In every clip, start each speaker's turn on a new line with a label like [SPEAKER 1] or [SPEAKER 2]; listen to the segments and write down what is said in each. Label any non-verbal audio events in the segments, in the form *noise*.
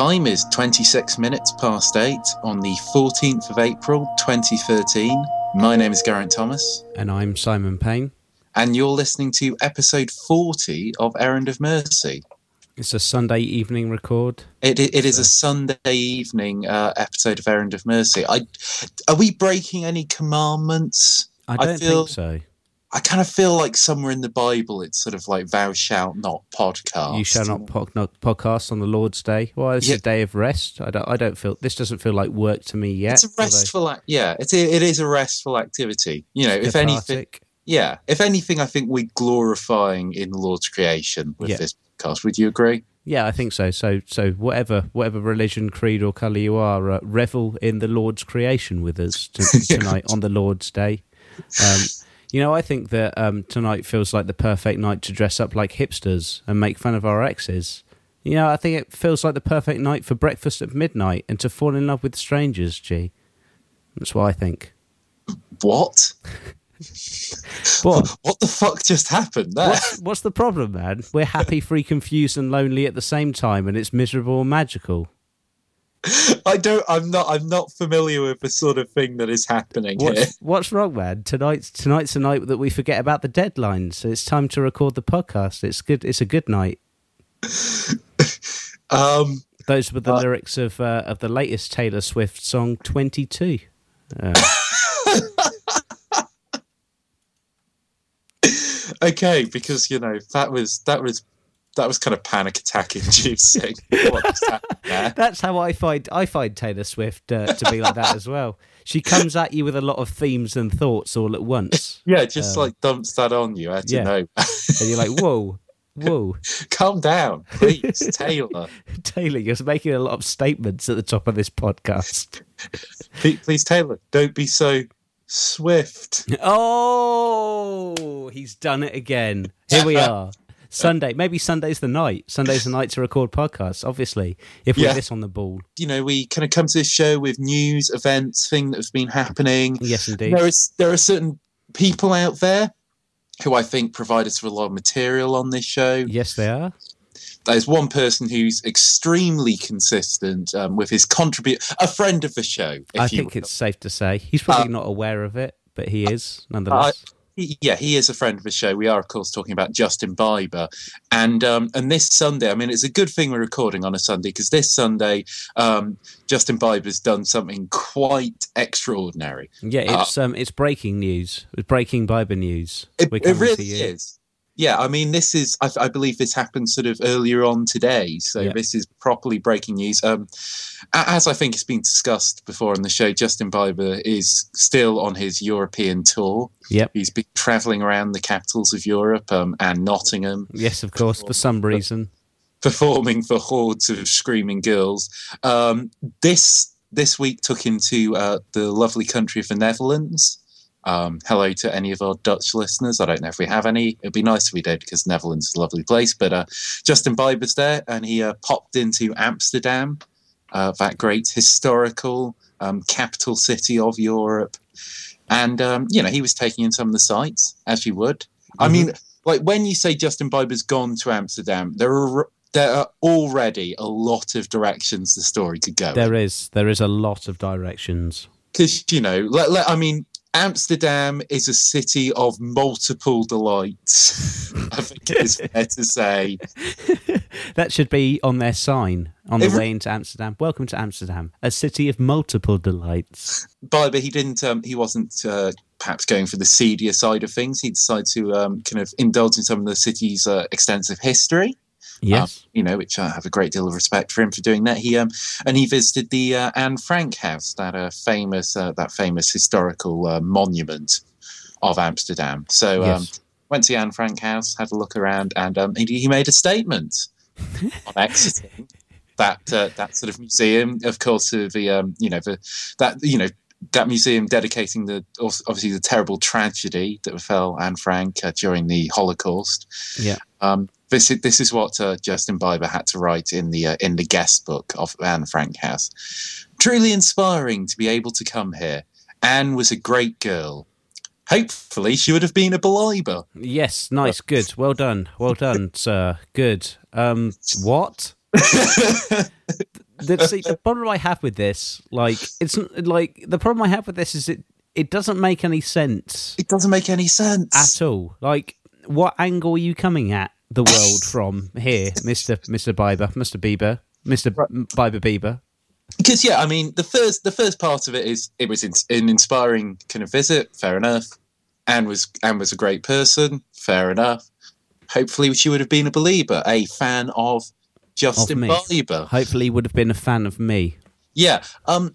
[SPEAKER 1] time is 26 minutes past 8 on the 14th of April 2013. My name is Garrett Thomas,
[SPEAKER 2] And I'm Simon Payne.
[SPEAKER 1] and you're listening to episode 40 of Errand of Mercy.
[SPEAKER 2] It's a Sunday evening record.
[SPEAKER 1] It, it, it is a Sunday evening uh, episode of Errand of Mercy. I, are we breaking any commandments?
[SPEAKER 2] I
[SPEAKER 1] I
[SPEAKER 2] don't
[SPEAKER 1] feel-
[SPEAKER 2] think so.
[SPEAKER 1] I kind of feel like somewhere in the Bible it's sort of like thou shalt not podcast.
[SPEAKER 2] You shall not, po- not podcast on the Lord's Day. Well, it's
[SPEAKER 1] Yeah.
[SPEAKER 2] a day of rest. I don't. I don't feel this doesn't feel like work to me yet.
[SPEAKER 1] It's a restful, ac- yeah. It's a, it is a restful activity. You know,
[SPEAKER 2] although
[SPEAKER 1] if anything, yeah. If anything, I think we're glorifying in the Lord's creation with
[SPEAKER 2] Yeah.
[SPEAKER 1] this podcast. Would you agree?
[SPEAKER 2] Yeah, I think so. So, so whatever, whatever religion, creed, or color you are, uh, revel in the Lord's creation with us t- *laughs* tonight on the Lord's Day. Um, you know, I think that um, tonight feels like the perfect night to dress up like hipsters and make fun of our exes. You know, I think it feels like the perfect night for breakfast at midnight and to fall in love with strangers. G. That's what I think.
[SPEAKER 1] What? *laughs*
[SPEAKER 2] What? *laughs*
[SPEAKER 1] What the fuck just happened there?
[SPEAKER 2] What's, what's the problem, man? We're happy, free, confused, and lonely at the same time, and it's miserable and magical.
[SPEAKER 1] I don't. I'm not. I'm not familiar with the sort of thing that is happening here.
[SPEAKER 2] What's, what's wrong, man? Tonight's tonight's a night that we forget about the deadlines. So it's time to record the podcast. It's good. It's a good night. *laughs*
[SPEAKER 1] Um,
[SPEAKER 2] Those were the
[SPEAKER 1] Uh,
[SPEAKER 2] lyrics of uh, of the latest Taylor Swift song, Twenty Two. Uh, *laughs*
[SPEAKER 1] okay, because you know that was that was that was kind of panic attack *laughs* inducing. *laughs* What's?
[SPEAKER 2] That's how I find I find Taylor Swift uh, to be like that as well. She comes at you with a lot of themes and thoughts all at once,
[SPEAKER 1] Yeah, just
[SPEAKER 2] Um,
[SPEAKER 1] like dumps that on you out of
[SPEAKER 2] yeah.
[SPEAKER 1] nowhere.
[SPEAKER 2] and you're like, "Whoa, whoa, *laughs*
[SPEAKER 1] Calm down, please, Taylor.
[SPEAKER 2] Taylor, you're making a lot of statements at the top of this podcast."
[SPEAKER 1] Please, please, Taylor, don't be so swift.
[SPEAKER 2] Oh, he's done it again. Here we are. Sunday, maybe Sunday's the night. Sunday's the *laughs* night to record podcasts. Obviously, if we're
[SPEAKER 1] Yeah.
[SPEAKER 2] this on the ball,
[SPEAKER 1] You know, we kind of come to this show with news, events, things that have been happening.
[SPEAKER 2] yes, indeed.
[SPEAKER 1] There is there are certain people out there who I think provide us with a lot of material on this show.
[SPEAKER 2] Yes, they are.
[SPEAKER 1] There's one person who's extremely consistent um, with his contribute, a friend of the show. If
[SPEAKER 2] I think
[SPEAKER 1] will.
[SPEAKER 2] it's safe to say he's probably
[SPEAKER 1] Uh,
[SPEAKER 2] not aware of it, but he is nonetheless.
[SPEAKER 1] He- yeah, he is a friend of the show. We are, of course, talking about Justin Bieber, and um, and this Sunday, I mean, it's a good thing we're recording on a Sunday because this Sunday, um, Justin Bieber's done something quite extraordinary.
[SPEAKER 2] yeah, it's um, it's breaking news. It's breaking Bieber news.
[SPEAKER 1] It, it really is. Yeah, I mean, this is, I, I believe this happened sort of earlier on today. So
[SPEAKER 2] Yeah.
[SPEAKER 1] this is properly breaking news. Um, as I think it's been discussed before on the show, Justin Bieber is still on his European tour.
[SPEAKER 2] Yep.
[SPEAKER 1] He's been traveling around the capitals of Europe um, and Nottingham,
[SPEAKER 2] Yes, of course, for some reason.
[SPEAKER 1] performing for hordes of screaming girls. Um, this this week took him to uh, the lovely country of the Netherlands. Um, hello to any of our Dutch listeners. I don't know if we have any. It'd be nice if we did because Netherlands is a lovely place. But uh, Justin Bieber's there, and he uh, popped into Amsterdam, uh, that great historical um, capital city of Europe. And um, you know, he was taking in some of the sights, as you would. I
[SPEAKER 2] Mhm.
[SPEAKER 1] mean, like when you say Justin Bieber's gone to Amsterdam, there are there are already a lot of directions the story could go.
[SPEAKER 2] There is there is a lot of directions.
[SPEAKER 1] Because you know, let, let- I mean, Amsterdam is a city of multiple delights. I think it's fair to say. *laughs*
[SPEAKER 2] that should be on their sign on the
[SPEAKER 1] Every-
[SPEAKER 2] way into Amsterdam. Welcome to Amsterdam, a city of multiple delights.
[SPEAKER 1] Bieber, he didn't. Um, he wasn't uh, perhaps going for the seedier side of things. He decided to um, kind of indulge in some of the city's uh, extensive history.
[SPEAKER 2] Yes.
[SPEAKER 1] you know, which I have a great deal of respect for him for doing that. He um, and he visited the uh, Anne Frank house, that uh, famous uh, that famous historical uh, monument of Amsterdam. So um, went to the Anne Frank house, had a look around, and um, he, he made a statement on exiting *laughs* that uh, that sort of museum. Of course, of the um, you know the that you know. That museum dedicating the obviously the terrible tragedy that befell Anne Frank uh, during the Holocaust.
[SPEAKER 2] Yeah.
[SPEAKER 1] Um, this is this is what uh, Justin Bieber had to write in the uh, in the guest book of Anne Frank House. Truly inspiring to be able to come here. Anne was a great girl. Hopefully, she would have been a belieber.
[SPEAKER 2] Yes, nice, good, well done, well done, *laughs* sir. Good. Um, what? the, see, the problem I have with this, like, it's like the problem I have with this is it it doesn't make any sense
[SPEAKER 1] It doesn't make any sense.
[SPEAKER 2] at all. Like, what angle are you coming at the world from here, Mister Mister Bieber, Mister Bieber, Mister Bieber Bieber?
[SPEAKER 1] because yeah, I mean the first the first part of it is it was in, an inspiring kind of visit. Fair enough. Anne was Anne was a great person. Fair enough. Hopefully, she would have been a believer, a fan of Justin
[SPEAKER 2] me.
[SPEAKER 1] Bieber.
[SPEAKER 2] Hopefully, would have been a fan of me.
[SPEAKER 1] Yeah. Um.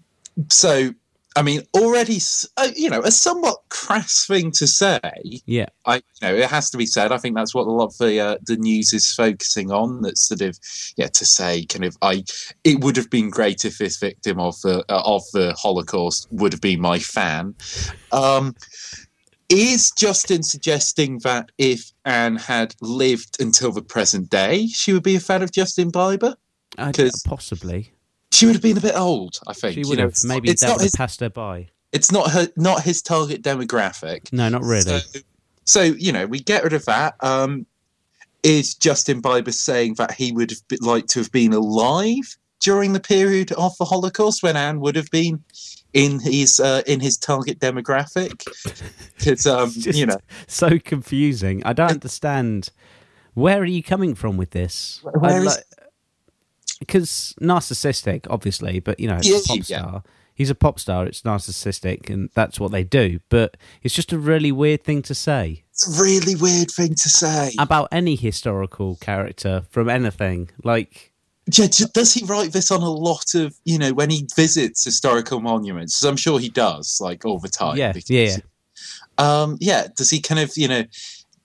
[SPEAKER 1] So, I mean, already, uh, you know, a somewhat crass thing to say.
[SPEAKER 2] Yeah,
[SPEAKER 1] I, you know, it has to be said. I think that's what a lot of the uh, the news is focusing on. That sort of, yeah, to say, kind of, I. It would have been great if this victim of the uh, of the Holocaust would have been my fan. Um, is Justin suggesting that if Anne had lived until the present day, she would be a fan of Justin Bieber?
[SPEAKER 2] I,
[SPEAKER 1] 'Cause-
[SPEAKER 2] possibly
[SPEAKER 1] She would have been a bit old, I think.
[SPEAKER 2] she
[SPEAKER 1] You
[SPEAKER 2] would
[SPEAKER 1] know,
[SPEAKER 2] have. Maybe
[SPEAKER 1] it's
[SPEAKER 2] that would have passed her by.
[SPEAKER 1] it's not her not his target demographic
[SPEAKER 2] No, not really.
[SPEAKER 1] so, so you know we get rid of that um is justin bieber saying that he would have been, like to have been alive during the period of the holocaust when anne would have been in his uh, in his target demographic because um *laughs*
[SPEAKER 2] It's
[SPEAKER 1] you know
[SPEAKER 2] so confusing. I don't understand. Where are you coming from with this?
[SPEAKER 1] Where is-
[SPEAKER 2] because narcissistic, obviously, but you know,
[SPEAKER 1] Yeah,
[SPEAKER 2] a pop
[SPEAKER 1] yeah.
[SPEAKER 2] star. He's a pop star. It's narcissistic, and that's what they do. But it's just a really weird thing to say.
[SPEAKER 1] It's a really weird thing to say.
[SPEAKER 2] about any historical character from anything. Like,
[SPEAKER 1] Yeah, does he write this on a lot of, you know, when he visits historical monuments? I'm sure he does, like all the time.
[SPEAKER 2] Yeah,
[SPEAKER 1] because-
[SPEAKER 2] yeah.
[SPEAKER 1] Um, yeah. Does he kind of, you know,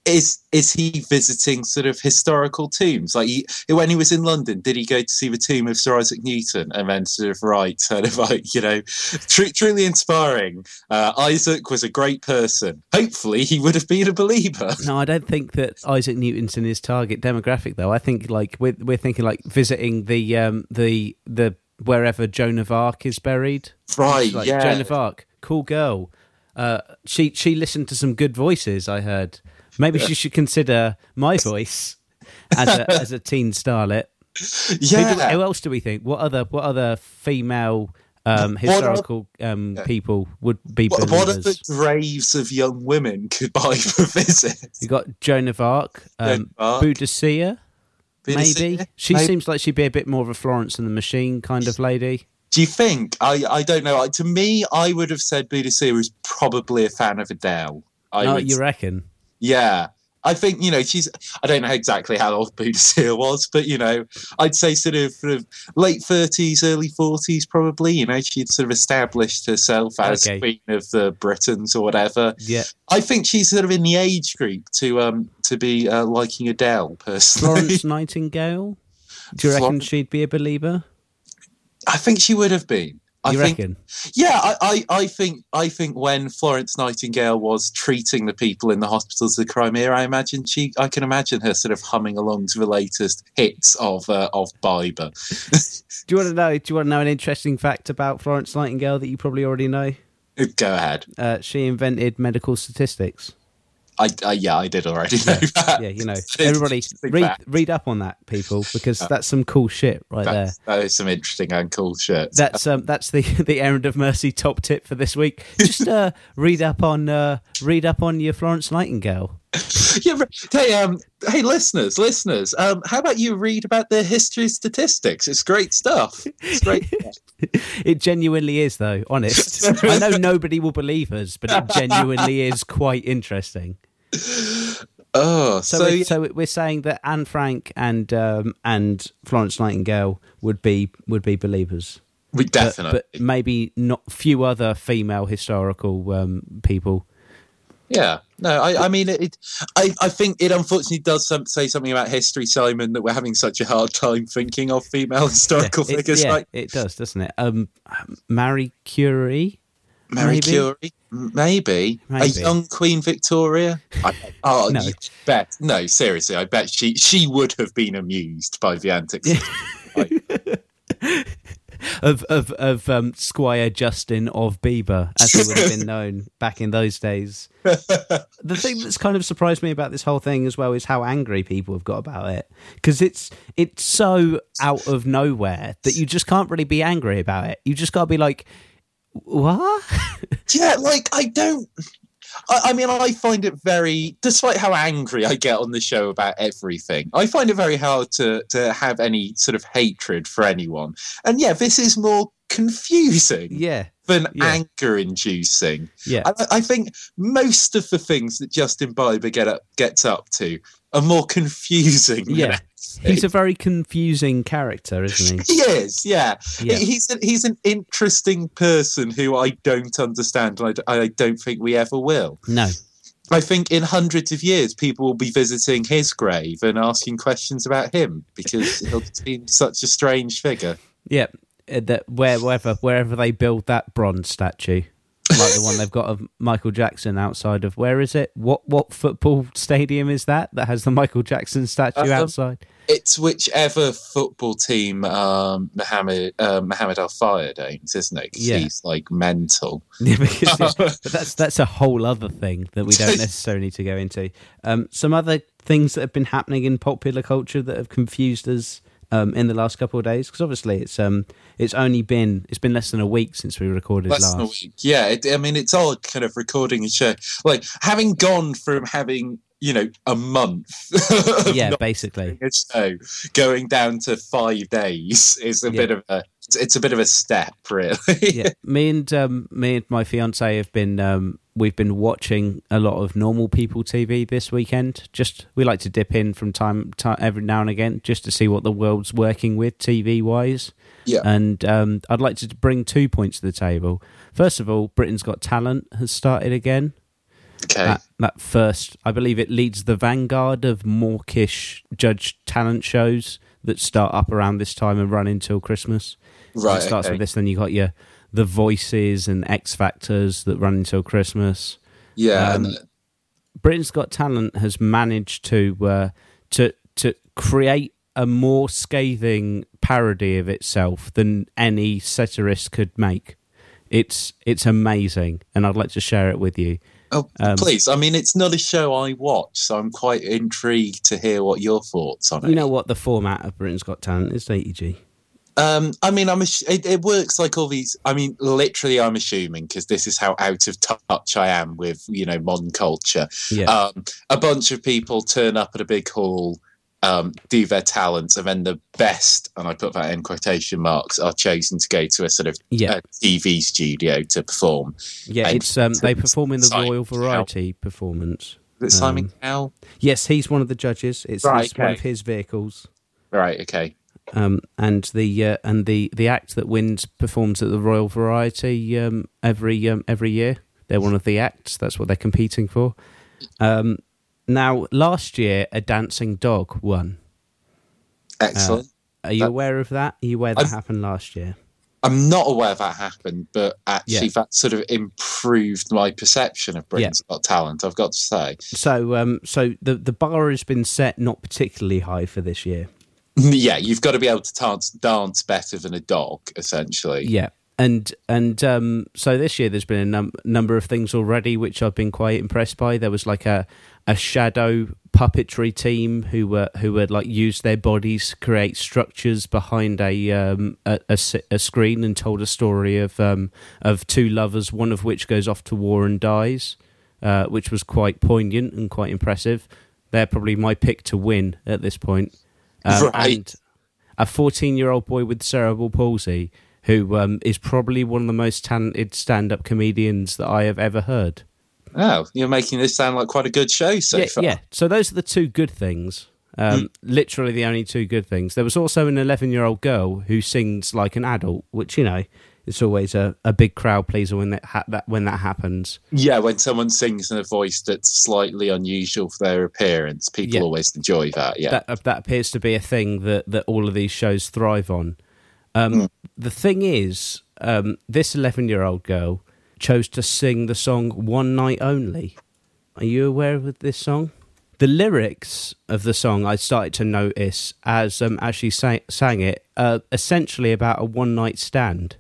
[SPEAKER 1] is is he visiting sort of historical tombs? Like he, when he was in London, did he go to see the tomb of Sir Isaac Newton and then sort of write, sort of like, you know, tr- truly inspiring? Uh, Isaac was a great person. Hopefully, he would have been a believer. *laughs*
[SPEAKER 2] no, I don't think that Isaac Newton's in his target demographic, though. I think like we're we're thinking like visiting the um the the wherever Joan of Arc is buried.
[SPEAKER 1] Right?
[SPEAKER 2] Like
[SPEAKER 1] yeah.
[SPEAKER 2] Joan of Arc, cool girl. Uh, she she listened to some good voices. I heard. Maybe she should consider my voice as a as a teen starlet. Who, do-
[SPEAKER 1] yeah.
[SPEAKER 2] who else do we think? What other what other female um, historical um, people would be
[SPEAKER 1] What, what are the graves of young women could buy *laughs* for visit?
[SPEAKER 2] You got Joan of Arc, um. Boudicca, maybe. She
[SPEAKER 1] Maybe.
[SPEAKER 2] seems like she'd be a bit more of a Florence and the Machine kind of lady.
[SPEAKER 1] Do you think? I, I don't know. I- To me, I would have said Boudicca was probably a fan of Adele. I
[SPEAKER 2] oh,
[SPEAKER 1] would,
[SPEAKER 2] you reckon?
[SPEAKER 1] Yeah. I think you know she's. I don't know exactly how old Boudicca was, but you know, I'd say sort of, sort of late thirties, early forties, probably. You know, she'd sort of established herself as
[SPEAKER 2] Okay.
[SPEAKER 1] queen of the Britons or whatever.
[SPEAKER 2] Yeah.
[SPEAKER 1] I think she's sort of in the age group to um to be uh, liking Adele personally.
[SPEAKER 2] Florence Nightingale? Do you reckon
[SPEAKER 1] Florence-
[SPEAKER 2] she'd be a believer?
[SPEAKER 1] I think she would have been. I
[SPEAKER 2] You
[SPEAKER 1] think
[SPEAKER 2] reckon?
[SPEAKER 1] Yeah, I, I, I think I think when Florence Nightingale was treating the people in the hospitals of the Crimea, I imagine she I can imagine her sort of humming along to the latest hits of uh, of Bieber. *laughs*
[SPEAKER 2] Do you want to know? Do you want to know an interesting fact about Florence Nightingale that you probably already know?
[SPEAKER 1] Go ahead.
[SPEAKER 2] Uh, she invented medical statistics.
[SPEAKER 1] I, I yeah, I did already know that.
[SPEAKER 2] Yeah, you know, *laughs* everybody read
[SPEAKER 1] fact.
[SPEAKER 2] read up on that, people, because that's some cool shit right there.
[SPEAKER 1] That's, some interesting and cool shit.
[SPEAKER 2] That's um that's the *laughs* the errand of mercy top tip for this week. Just uh *laughs* read up on uh read up on your Florence Nightingale.
[SPEAKER 1] yeah, hey, um, hey, listeners, listeners, um, how about you read about the history of statistics? It's great stuff. It's great.
[SPEAKER 2] It genuinely is though, honest. I know nobody will believe us, but it genuinely is quite interesting. *laughs*
[SPEAKER 1] oh,
[SPEAKER 2] So
[SPEAKER 1] so,
[SPEAKER 2] we're,
[SPEAKER 1] yeah,
[SPEAKER 2] so we're saying that Anne Frank and um and Florence Nightingale would be would be believers.
[SPEAKER 1] we
[SPEAKER 2] But,
[SPEAKER 1] definitely.
[SPEAKER 2] but maybe not few other female historical um, people.
[SPEAKER 1] Yeah, no, I, I mean, it, it. I, I think it unfortunately does some, say something about history, Simon, that we're having such a hard time thinking of female *laughs* historical
[SPEAKER 2] it,
[SPEAKER 1] figures
[SPEAKER 2] yeah,
[SPEAKER 1] like
[SPEAKER 2] it does, doesn't it? Um, Marie Curie.
[SPEAKER 1] Marie
[SPEAKER 2] maybe?
[SPEAKER 1] Curie, M- maybe. a young Queen Victoria. I, oh, *laughs*
[SPEAKER 2] No.
[SPEAKER 1] bet. No, seriously, I bet she she would have been amused by the antics.
[SPEAKER 2] of *laughs* of of um, Squire Justin of Bieber, as he would have been *laughs* known back in those days. the thing that's kind of surprised me about this whole thing as well is how angry people have got about it because it's it's so out of nowhere that you just can't really be angry about it. You just got to be like, what? *laughs*
[SPEAKER 1] Yeah, like I don't. I, I mean, I find it very, despite how angry I get on the show about everything, I find it very hard to to have any sort of hatred for anyone. And yeah, this is more confusing
[SPEAKER 2] yeah,
[SPEAKER 1] than
[SPEAKER 2] Yeah.
[SPEAKER 1] anger inducing.
[SPEAKER 2] yeah,
[SPEAKER 1] I, I think most of the things that Justin Bieber get up, gets up to are more confusing.
[SPEAKER 2] yeah. He's a very confusing character, isn't he? *laughs*
[SPEAKER 1] He is, yeah.
[SPEAKER 2] Yeah.
[SPEAKER 1] He's an, he's an interesting person who I don't understand, and I don't think we ever will.
[SPEAKER 2] No,
[SPEAKER 1] I think in hundreds of years, people will be visiting his grave and asking questions about him because he'll *laughs* seem such a strange figure.
[SPEAKER 2] Yeah, uh, that where wherever wherever they build that bronze statue, like the one they've got of Michael Jackson outside of where is it? What what football stadium is that that has the Michael Jackson statue
[SPEAKER 1] Um,
[SPEAKER 2] outside?
[SPEAKER 1] It's whichever football team um, Mohammed uh, Mohammed Al Fayed owns, isn't it?
[SPEAKER 2] Yeah.
[SPEAKER 1] he's like mental. *laughs*
[SPEAKER 2] Yeah, *laughs* but that's that's a whole other thing that we don't *laughs* necessarily need to go into. Um, some other things that have been happening in popular culture that have confused us um, in the last couple of days, because obviously it's um it's only been it's been less than a week since we recorded
[SPEAKER 1] less
[SPEAKER 2] last.
[SPEAKER 1] than a week. Yeah, it, I mean, it's odd kind of recording a show. Like having gone from having, you know, a month *laughs*
[SPEAKER 2] Yeah, basically.
[SPEAKER 1] a show going down to five days is a
[SPEAKER 2] Yeah.
[SPEAKER 1] bit of a it's, it's a bit of a step, really.
[SPEAKER 2] yeah, me and um, me and my fiance have been um, we've been watching a lot of normal people TV this weekend. Just we like to dip in from time, time every now and again just to see what the world's working with TV wise.
[SPEAKER 1] Yeah.
[SPEAKER 2] And um, I'd like to bring two points to the table. First of all, Britain's Got Talent has started again.
[SPEAKER 1] Okay.
[SPEAKER 2] That, that first, I believe it leads the vanguard of mawkish judge talent shows that start up around this time and run until Christmas. So
[SPEAKER 1] right.
[SPEAKER 2] it starts
[SPEAKER 1] okay.
[SPEAKER 2] with this, then you got your the voices and X Factors that run until Christmas.
[SPEAKER 1] Yeah.
[SPEAKER 2] Um, Britain's Got Talent has managed to uh, to to create a more scathing parody of itself than any satirist could make. It's it's amazing, and I'd like to share it with you.
[SPEAKER 1] oh,
[SPEAKER 2] um,
[SPEAKER 1] please. I mean, it's not a show I watch, so I'm quite intrigued to hear what your thoughts on it.
[SPEAKER 2] You know what the format of Britain's Got Talent is, don't you, G?
[SPEAKER 1] Um, I mean, I'm. It, it works like all these. I mean, literally, I'm assuming because this is how out of touch I am with you know modern culture.
[SPEAKER 2] Yeah,
[SPEAKER 1] Um, a bunch of people turn up at a big hall, um, do their talents, and then the best, and I put that in quotation marks, are chosen to go to a sort of
[SPEAKER 2] yeah,
[SPEAKER 1] uh, TV studio to perform.
[SPEAKER 2] yeah.
[SPEAKER 1] and
[SPEAKER 2] It's um, they perform in the
[SPEAKER 1] Simon
[SPEAKER 2] Royal
[SPEAKER 1] Cowell.
[SPEAKER 2] Variety performance.
[SPEAKER 1] Is it Simon
[SPEAKER 2] Um,
[SPEAKER 1] Cowell?
[SPEAKER 2] Yes, he's one of the judges. It's,
[SPEAKER 1] Right,
[SPEAKER 2] it's one of his vehicles.
[SPEAKER 1] Right. Okay.
[SPEAKER 2] Um, and the uh, and the the act that wins performs at the Royal Variety um, every um, every year. They're one of the acts. That's what they're competing for. Um, now, last year, a dancing dog won.
[SPEAKER 1] Excellent.
[SPEAKER 2] Are you
[SPEAKER 1] That-
[SPEAKER 2] aware of that? Are you aware that
[SPEAKER 1] I'm-
[SPEAKER 2] happened last year?
[SPEAKER 1] I'm not aware that happened, but actually,
[SPEAKER 2] Yeah.
[SPEAKER 1] that sort of improved my perception of Britain's Got Talent. I've got to say.
[SPEAKER 2] So, um, so the the bar has been set not particularly high for this year.
[SPEAKER 1] Yeah, you've got to be able to dance, dance better than a dog, essentially.
[SPEAKER 2] Yeah. And and um, so this year there's been a num- number of things already which I've been quite impressed by. There was like a a shadow puppetry team who were who would like use their bodies to create structures behind a um, a, a a screen and told a story of um, of two lovers, one of which goes off to war and dies, uh, which was quite poignant and quite impressive. They're probably my pick to win at this point. Um,
[SPEAKER 1] Right.
[SPEAKER 2] And a 14 year old boy with cerebral palsy who um, is probably one of the most talented stand up comedians that I have ever heard.
[SPEAKER 1] Oh, you're making this sound like quite a good show so
[SPEAKER 2] yeah,
[SPEAKER 1] far.
[SPEAKER 2] yeah. So those are the two good things. Um, Literally the only two good things. There was also an 11 year old girl who sings like an adult, which, you know, it's always a, a big crowd pleaser when that, ha- that when that happens.
[SPEAKER 1] Yeah, when someone sings in a voice that's slightly unusual for their appearance, people
[SPEAKER 2] Yeah.
[SPEAKER 1] always enjoy that. Yeah.
[SPEAKER 2] That that appears to be a thing that, that all of these shows thrive on. Um, The thing is, um, this 11 year old girl chose to sing the song One Night Only. Are you aware of this song? The lyrics of the song I started to notice as um, as she sang, sang it, uh, essentially about a one night stand.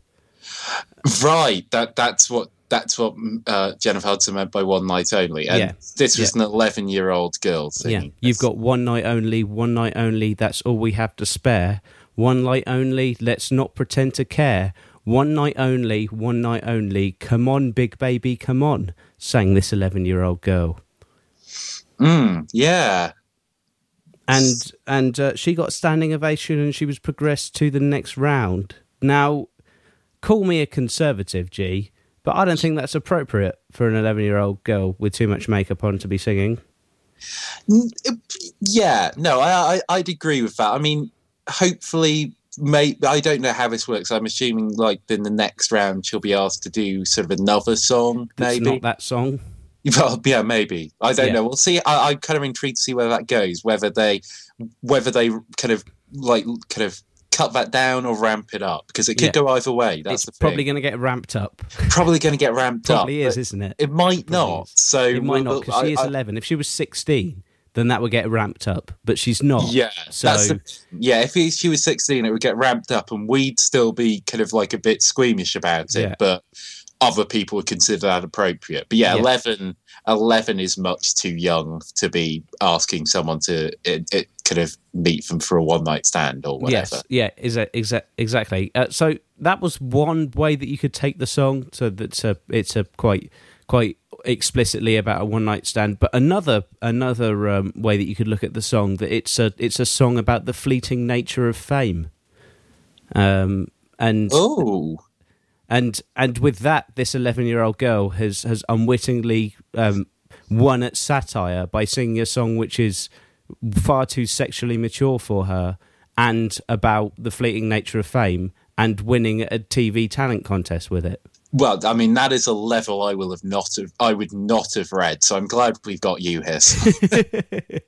[SPEAKER 1] Right. That that's what that's what uh, Jennifer Hudson meant by one night only. And
[SPEAKER 2] Yeah.
[SPEAKER 1] this was an eleven year old girl
[SPEAKER 2] Yeah, you've got one night only, one night only. That's all we have to spare. One night only. Let's not pretend to care. One night only, one night only. Come on, big baby, come on. Sang this eleven-year-old girl,
[SPEAKER 1] Mm, yeah.
[SPEAKER 2] and and uh, she got standing ovation, and she was progressed to the next round. Now, call me a conservative, G, but I don't think that's appropriate for an eleven-year-old girl with too much makeup on to be singing.
[SPEAKER 1] Uh, yeah, no, I, I I'd agree with that. I mean, hopefully, may I don't know how this works. I'm assuming like in the next round she'll be asked to do sort of another song,
[SPEAKER 2] That's
[SPEAKER 1] maybe.
[SPEAKER 2] not that song.
[SPEAKER 1] Well, yeah, maybe. I don't
[SPEAKER 2] Yeah.
[SPEAKER 1] know. We'll see. I, I'm kind of intrigued to see where that goes. Whether they, whether they kind of like kind of cut that down or ramp it up because it could
[SPEAKER 2] Yeah.
[SPEAKER 1] go either way. That's
[SPEAKER 2] probably going to get ramped up.
[SPEAKER 1] probably going to get ramped up.
[SPEAKER 2] Probably
[SPEAKER 1] is,
[SPEAKER 2] isn't it?
[SPEAKER 1] It might
[SPEAKER 2] Probably
[SPEAKER 1] not.
[SPEAKER 2] is.
[SPEAKER 1] So
[SPEAKER 2] It might not because she is
[SPEAKER 1] I-
[SPEAKER 2] 11. If she was 16, then that would get ramped up, but she's not.
[SPEAKER 1] Yeah,
[SPEAKER 2] So
[SPEAKER 1] the, yeah. If he, she was sixteen, it would get ramped up, and we'd still be kind of like a bit squeamish about it.
[SPEAKER 2] Yeah.
[SPEAKER 1] But other people would consider that appropriate. But yeah,
[SPEAKER 2] Yeah.
[SPEAKER 1] 11, 11 is much too young to be asking someone to it, it kind of meet them for a one night stand or whatever.
[SPEAKER 2] yes, yeah, is exa- exactly. Uh, so that was one way that you could take the song. So that's a it's a quite quite explicitly about a one night stand. But another another um, way that you could look at the song that it's a it's a song about the fleeting nature of fame. Um, and
[SPEAKER 1] Oh,
[SPEAKER 2] and and with that, this eleven-year-old girl has has unwittingly um, won at satire by singing a song which is far too sexually mature for her, and about the fleeting nature of fame, and winning a TV talent contest with it.
[SPEAKER 1] Well, I mean, that is a level I will have not have, I would not have read. So I'm glad we've got you here. *laughs*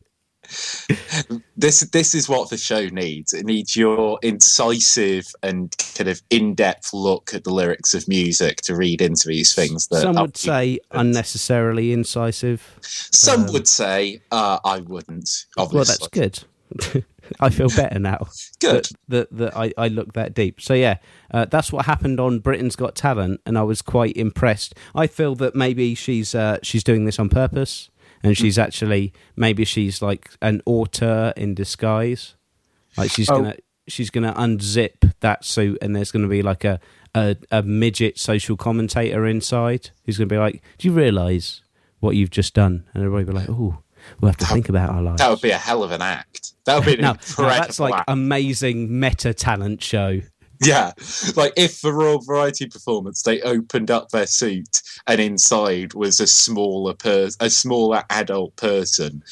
[SPEAKER 1] this this is what the show needs. It needs your incisive and kind of in depth look at the lyrics of music to read into these things. That
[SPEAKER 2] Some would say unnecessarily incisive.
[SPEAKER 1] Some um, would say uh, I wouldn't. Obviously.
[SPEAKER 2] Well, that's good. *laughs* I feel better now.
[SPEAKER 1] Good
[SPEAKER 2] that, that, that I, I look that deep. So yeah, uh, that's what happened on Britain's Got Talent, and I was quite impressed. I feel that maybe she's uh, she's doing this on purpose and mm. she's actually maybe she's like an auteur in disguise. Like she's oh. gonna she's gonna unzip that suit, and there's gonna be like a a, a midget social commentator inside who's gonna be like, "Do you realise what you've just done?" And everybody be like, "Oh." We'll have to think about our lives.
[SPEAKER 1] That would be a hell of an act. That would be an *laughs* incredible now
[SPEAKER 2] That's like
[SPEAKER 1] act.
[SPEAKER 2] amazing meta talent show.
[SPEAKER 1] Yeah, like if for Royal Variety performance they opened up their suit and inside was a smaller person, a smaller adult person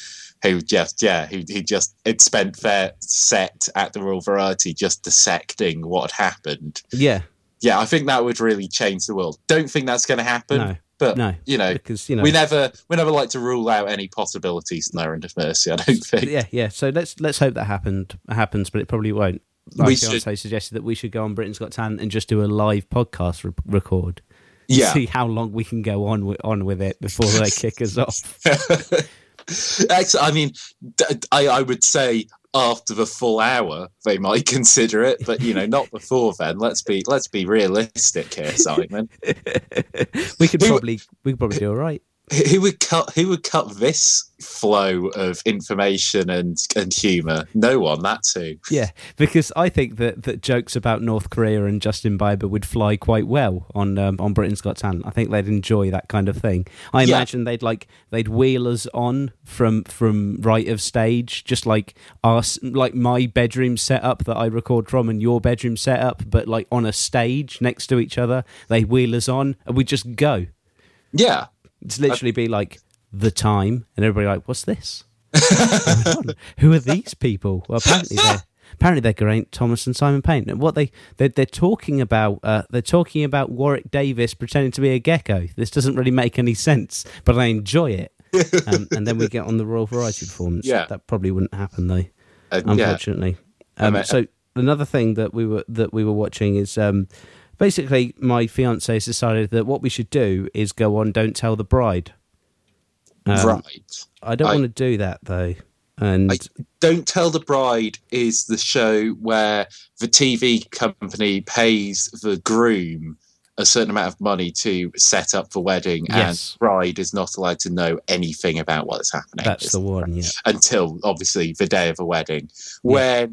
[SPEAKER 1] who just yeah who he just had spent their set at the Royal Variety just dissecting what had happened.
[SPEAKER 2] Yeah,
[SPEAKER 1] yeah, I think that would really change the world. Don't think that's going to happen.
[SPEAKER 2] No.
[SPEAKER 1] But
[SPEAKER 2] no,
[SPEAKER 1] you know,
[SPEAKER 2] because you know
[SPEAKER 1] we never we never like to rule out any possibilities in Errand of Mercy. I don't think.
[SPEAKER 2] Yeah, yeah. So let's let's hope that happened happens, but it probably won't my we fiance should... suggested that we should go on Britain's Got Talent and just do a live podcast re- record. *laughs*
[SPEAKER 1] Yeah.
[SPEAKER 2] See how long we can go on with, on with it before they *laughs* kick us off.
[SPEAKER 1] I mean, I, I would say after the full hour they might *laughs* consider it, but you know, not before then. Let's be let's be realistic here, Simon.
[SPEAKER 2] we could probably we could probably do all right
[SPEAKER 1] who would cut who would cut this flow of information and and humor. No one that too.
[SPEAKER 2] Yeah because i think that that jokes about north korea and justin bieber would fly quite well on um, on britain's got talent. I think they'd enjoy that kind of thing. I yeah. imagine they'd like they'd wheel us on from from right of stage just like us like my bedroom setup that i record from and your bedroom setup but like on a stage next to each other they wheel us on and we just go.
[SPEAKER 1] Yeah
[SPEAKER 2] it's literally be like the time, and everybody like, what's this? *laughs* Who are these people? Well, apparently they're *laughs* apparently they're Geraint Thomas and Simon Payne. And what they they're, they're talking about uh, they're talking about Warwick Davis pretending to be a gecko. This doesn't really make any sense, but I enjoy it. *laughs* um, and then we get on the Royal Variety performance.
[SPEAKER 1] Yeah,
[SPEAKER 2] that probably wouldn't happen though, uh, unfortunately. Yeah. Um, so another thing that we were that we were watching is um, basically, my fiance has decided that what we should do is go on Don't Tell the Bride.
[SPEAKER 1] Um, right.
[SPEAKER 2] I don't want to do that though. And I,
[SPEAKER 1] Don't Tell the Bride is the show where the TV company pays the groom a certain amount of money to set up the wedding,
[SPEAKER 2] yes.
[SPEAKER 1] and bride is not allowed to know anything about what is happening.
[SPEAKER 2] That's the one, yeah.
[SPEAKER 1] Until obviously the day of the wedding, yeah.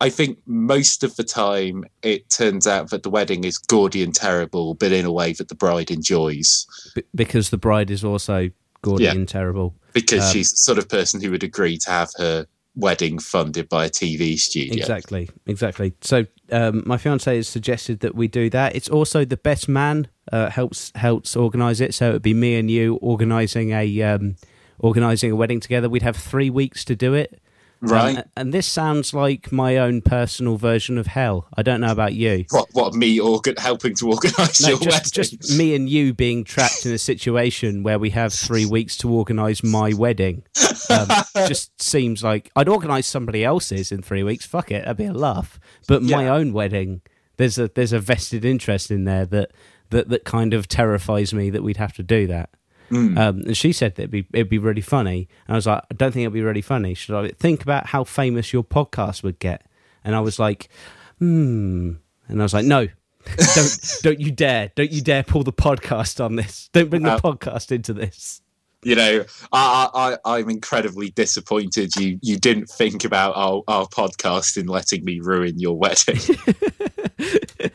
[SPEAKER 1] I think most of the time it turns out that the wedding is gaudy and terrible, but in a way that the bride enjoys.
[SPEAKER 2] B- because the bride is also gaudy yeah. and terrible.
[SPEAKER 1] Because um, she's the sort of person who would agree to have her wedding funded by a TV studio.
[SPEAKER 2] Exactly, exactly. So um, my fiance has suggested that we do that. It's also the best man uh, helps helps organise it. So it would be me and you organising a um, organising a wedding together. We'd have three weeks to do it.
[SPEAKER 1] Right.
[SPEAKER 2] Um, and this sounds like my own personal version of hell. I don't know about you.
[SPEAKER 1] What, what me organ- helping to organise
[SPEAKER 2] no,
[SPEAKER 1] your
[SPEAKER 2] just,
[SPEAKER 1] wedding?
[SPEAKER 2] Just me and you being trapped in a situation where we have three weeks to organise my wedding. Um, *laughs* just seems like I'd organise somebody else's in three weeks. Fuck it, that'd be a laugh. But my yeah. own wedding, there's a there's a vested interest in there that that that kind of terrifies me that we'd have to do that.
[SPEAKER 1] Mm.
[SPEAKER 2] Um, and she said that it'd be it'd be really funny. And I was like, I don't think it'd be really funny. Should I think about how famous your podcast would get? And I was like, hmm. And I was like, no, *laughs* don't don't you dare, don't you dare pull the podcast on this. Don't bring the uh, podcast into this.
[SPEAKER 1] You know, I, I I'm incredibly disappointed you you didn't think about our, our podcast in letting me ruin your wedding. *laughs*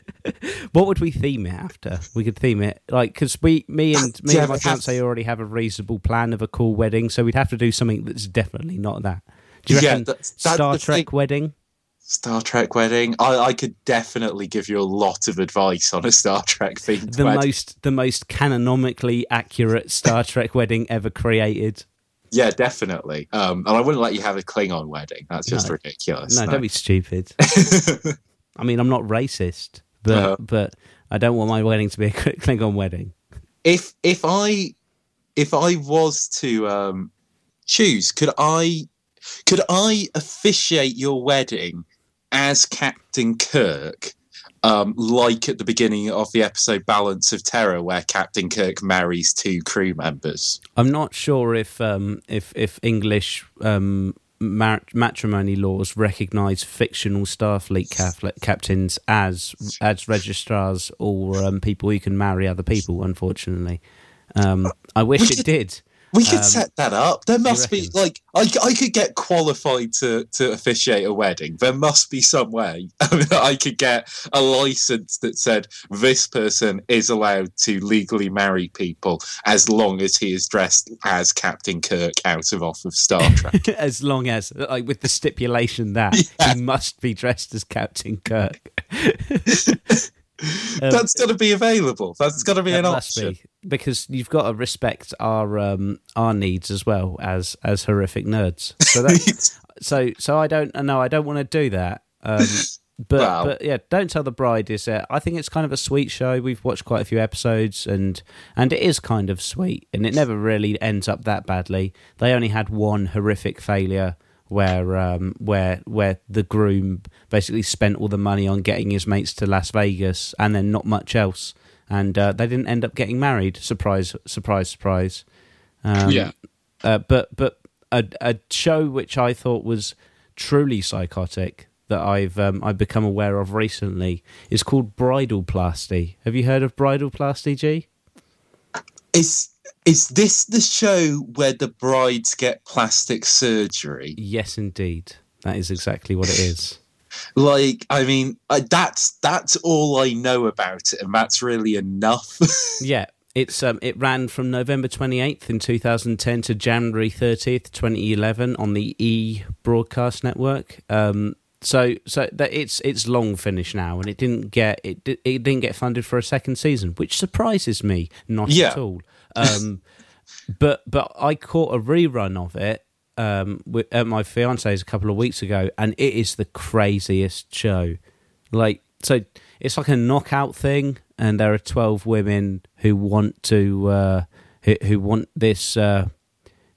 [SPEAKER 2] what would we theme it after? We could theme it like because we, me and me yeah, and my fiance already have a reasonable plan of a cool wedding, so we'd have to do something that's definitely not that. Do you
[SPEAKER 1] yeah,
[SPEAKER 2] reckon that, Star Trek thing. wedding?
[SPEAKER 1] Star Trek wedding. I, I could definitely give you a lot of advice on a Star Trek themed
[SPEAKER 2] The
[SPEAKER 1] wedding.
[SPEAKER 2] most the most canonomically accurate Star Trek wedding ever created.
[SPEAKER 1] Yeah, definitely. Um, and I wouldn't let you have a Klingon wedding. That's just
[SPEAKER 2] No.
[SPEAKER 1] ridiculous.
[SPEAKER 2] No, don't be stupid. *laughs* I mean, I'm not racist, but
[SPEAKER 1] Uh-huh.
[SPEAKER 2] but I don't want my wedding to be a Klingon wedding.
[SPEAKER 1] if if I if I was to um, choose, could I could I officiate your wedding as Captain Kirk, um, like at the beginning of the episode Balance of Terror, where Captain Kirk marries two crew members?
[SPEAKER 2] I'm not sure if um, if if English um, mar- matrimony laws recognise fictional Starfleet cap- captains as as registrars or um, people who can marry other people. Unfortunately, um, I wish it *laughs* did.
[SPEAKER 1] We could
[SPEAKER 2] Um,
[SPEAKER 1] set that up. There must be like I, I could get qualified to to officiate a wedding. There must be some way *laughs* that I could get a license that said this person is allowed to legally marry people as long as he is dressed as Captain Kirk out of off of Star *laughs* Trek.
[SPEAKER 2] as long as like with the stipulation that *laughs*
[SPEAKER 1] Yeah.
[SPEAKER 2] he must be dressed as Captain Kirk. Um,
[SPEAKER 1] That's got to be available. That's got to be an option.
[SPEAKER 2] be because you've got to respect our um, our needs as well as as horrific nerds. So that *laughs* so so I don't no I don't want to do that. Um, *laughs* but
[SPEAKER 1] Wow.
[SPEAKER 2] but yeah, don't tell the bride is it? I think it's kind of a sweet show. We've watched quite a few episodes and and it is kind of sweet and it never really ends up that badly. They only had one horrific failure where um where where the groom basically spent all the money on getting his mates to Las Vegas and then not much else and uh, they didn't end up getting married surprise surprise surprise um,
[SPEAKER 1] Yeah.
[SPEAKER 2] uh, but but a a show which I thought was truly psychotic that I've um, I've become aware of recently is called Bridalplasty. Have you heard of Bridalplasty, G?
[SPEAKER 1] Is is this the show where the brides get plastic surgery?
[SPEAKER 2] Yes, indeed. That is exactly what it is. *laughs*
[SPEAKER 1] Like, I mean, I, that's that's all I know about it, and that's really enough. *laughs*
[SPEAKER 2] yeah, it's um, it ran from November 28th in 2010 to January 30th, 2011 on the E broadcast network. Um, so so that it's it's long finished now, and it didn't get it di- it didn't get funded for a second season, which surprises me not
[SPEAKER 1] Yeah.
[SPEAKER 2] at all. Um, but but I caught a rerun of it um, with, at my fiance's a couple of weeks ago, and it is the craziest show. Like so, it's like a knockout thing, and there are twelve women who want to uh, who, who want this. Uh,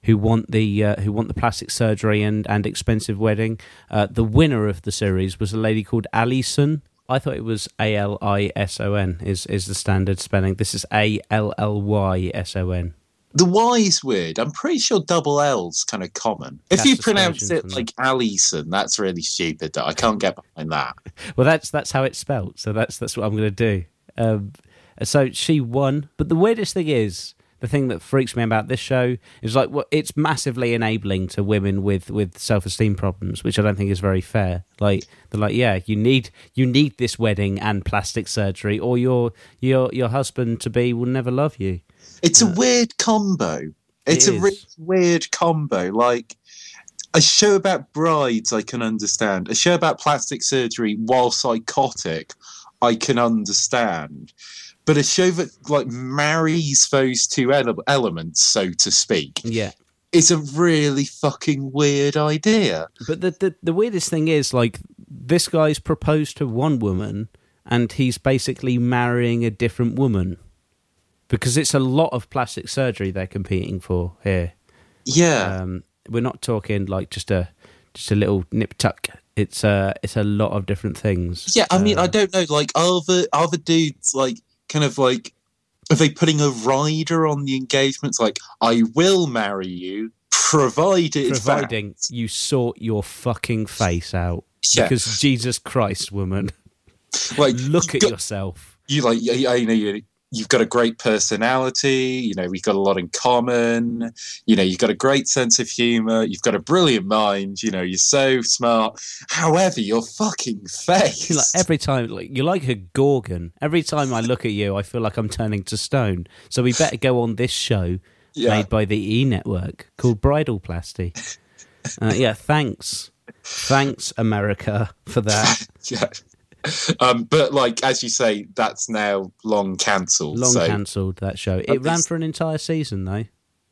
[SPEAKER 2] who want the uh, who want the plastic surgery and, and expensive wedding? Uh, the winner of the series was a lady called Alison. I thought it was A L I S O N is is the standard spelling. This is A L L Y S O N.
[SPEAKER 1] the Y is weird. I'm pretty sure double L's kind of common. If you pronounce it like Alison, that's really stupid. I can't get behind that. *laughs*
[SPEAKER 2] Well, that's that's how it's spelled. So that's that's what I'm going to do. Um, so she won, but the weirdest thing is the thing that freaks me about this show is like well, it's massively enabling to women with with self esteem problems, which I don't think is very fair. Like they're like, yeah, you need you need this wedding and plastic surgery, or your your your husband to be will never love you.
[SPEAKER 1] It's a uh, weird combo. It's
[SPEAKER 2] It
[SPEAKER 1] a really weird combo. Like a show about brides, I can understand. A show about plastic surgery, while psychotic, I can understand. But a show that like marries those two ele- elements, so to speak,
[SPEAKER 2] Yeah.
[SPEAKER 1] is a really fucking weird idea.
[SPEAKER 2] But the, the the weirdest thing is like this guy's proposed to one woman and he's basically marrying a different woman because it's a lot of plastic surgery they're competing for here.
[SPEAKER 1] Yeah.
[SPEAKER 2] Um, we're not talking like just a just a little nip tuck. It's uh it's a lot of different things.
[SPEAKER 1] Yeah, I mean,
[SPEAKER 2] Uh,
[SPEAKER 1] I don't know. Like, are the are the dudes like kind of like are they putting a rider on the engagements? Like, I will marry you, provided
[SPEAKER 2] providing you sort your fucking face out.
[SPEAKER 1] Yeah.
[SPEAKER 2] Because Jesus Christ, woman,
[SPEAKER 1] like *laughs*
[SPEAKER 2] look at
[SPEAKER 1] you,
[SPEAKER 2] yourself.
[SPEAKER 1] you like you, you know you you've got a great personality. You know, we've got a lot in common. You know, you've got a great sense of humor. You've got a brilliant mind. You know, you're so smart. However, your fucking *laughs* face.
[SPEAKER 2] Like every time, like you're like a gorgon. Every time I look at you, I feel like I'm turning to stone. So we better go on this show *laughs*
[SPEAKER 1] yeah.
[SPEAKER 2] made by the E Network called Bridalplasty. *laughs* Uh, yeah, thanks. Thanks, America, for that.
[SPEAKER 1] yeah. *laughs* Um, but like as you say, that's now long cancelled.
[SPEAKER 2] Long
[SPEAKER 1] so,
[SPEAKER 2] cancelled that show. It ran for an entire season though.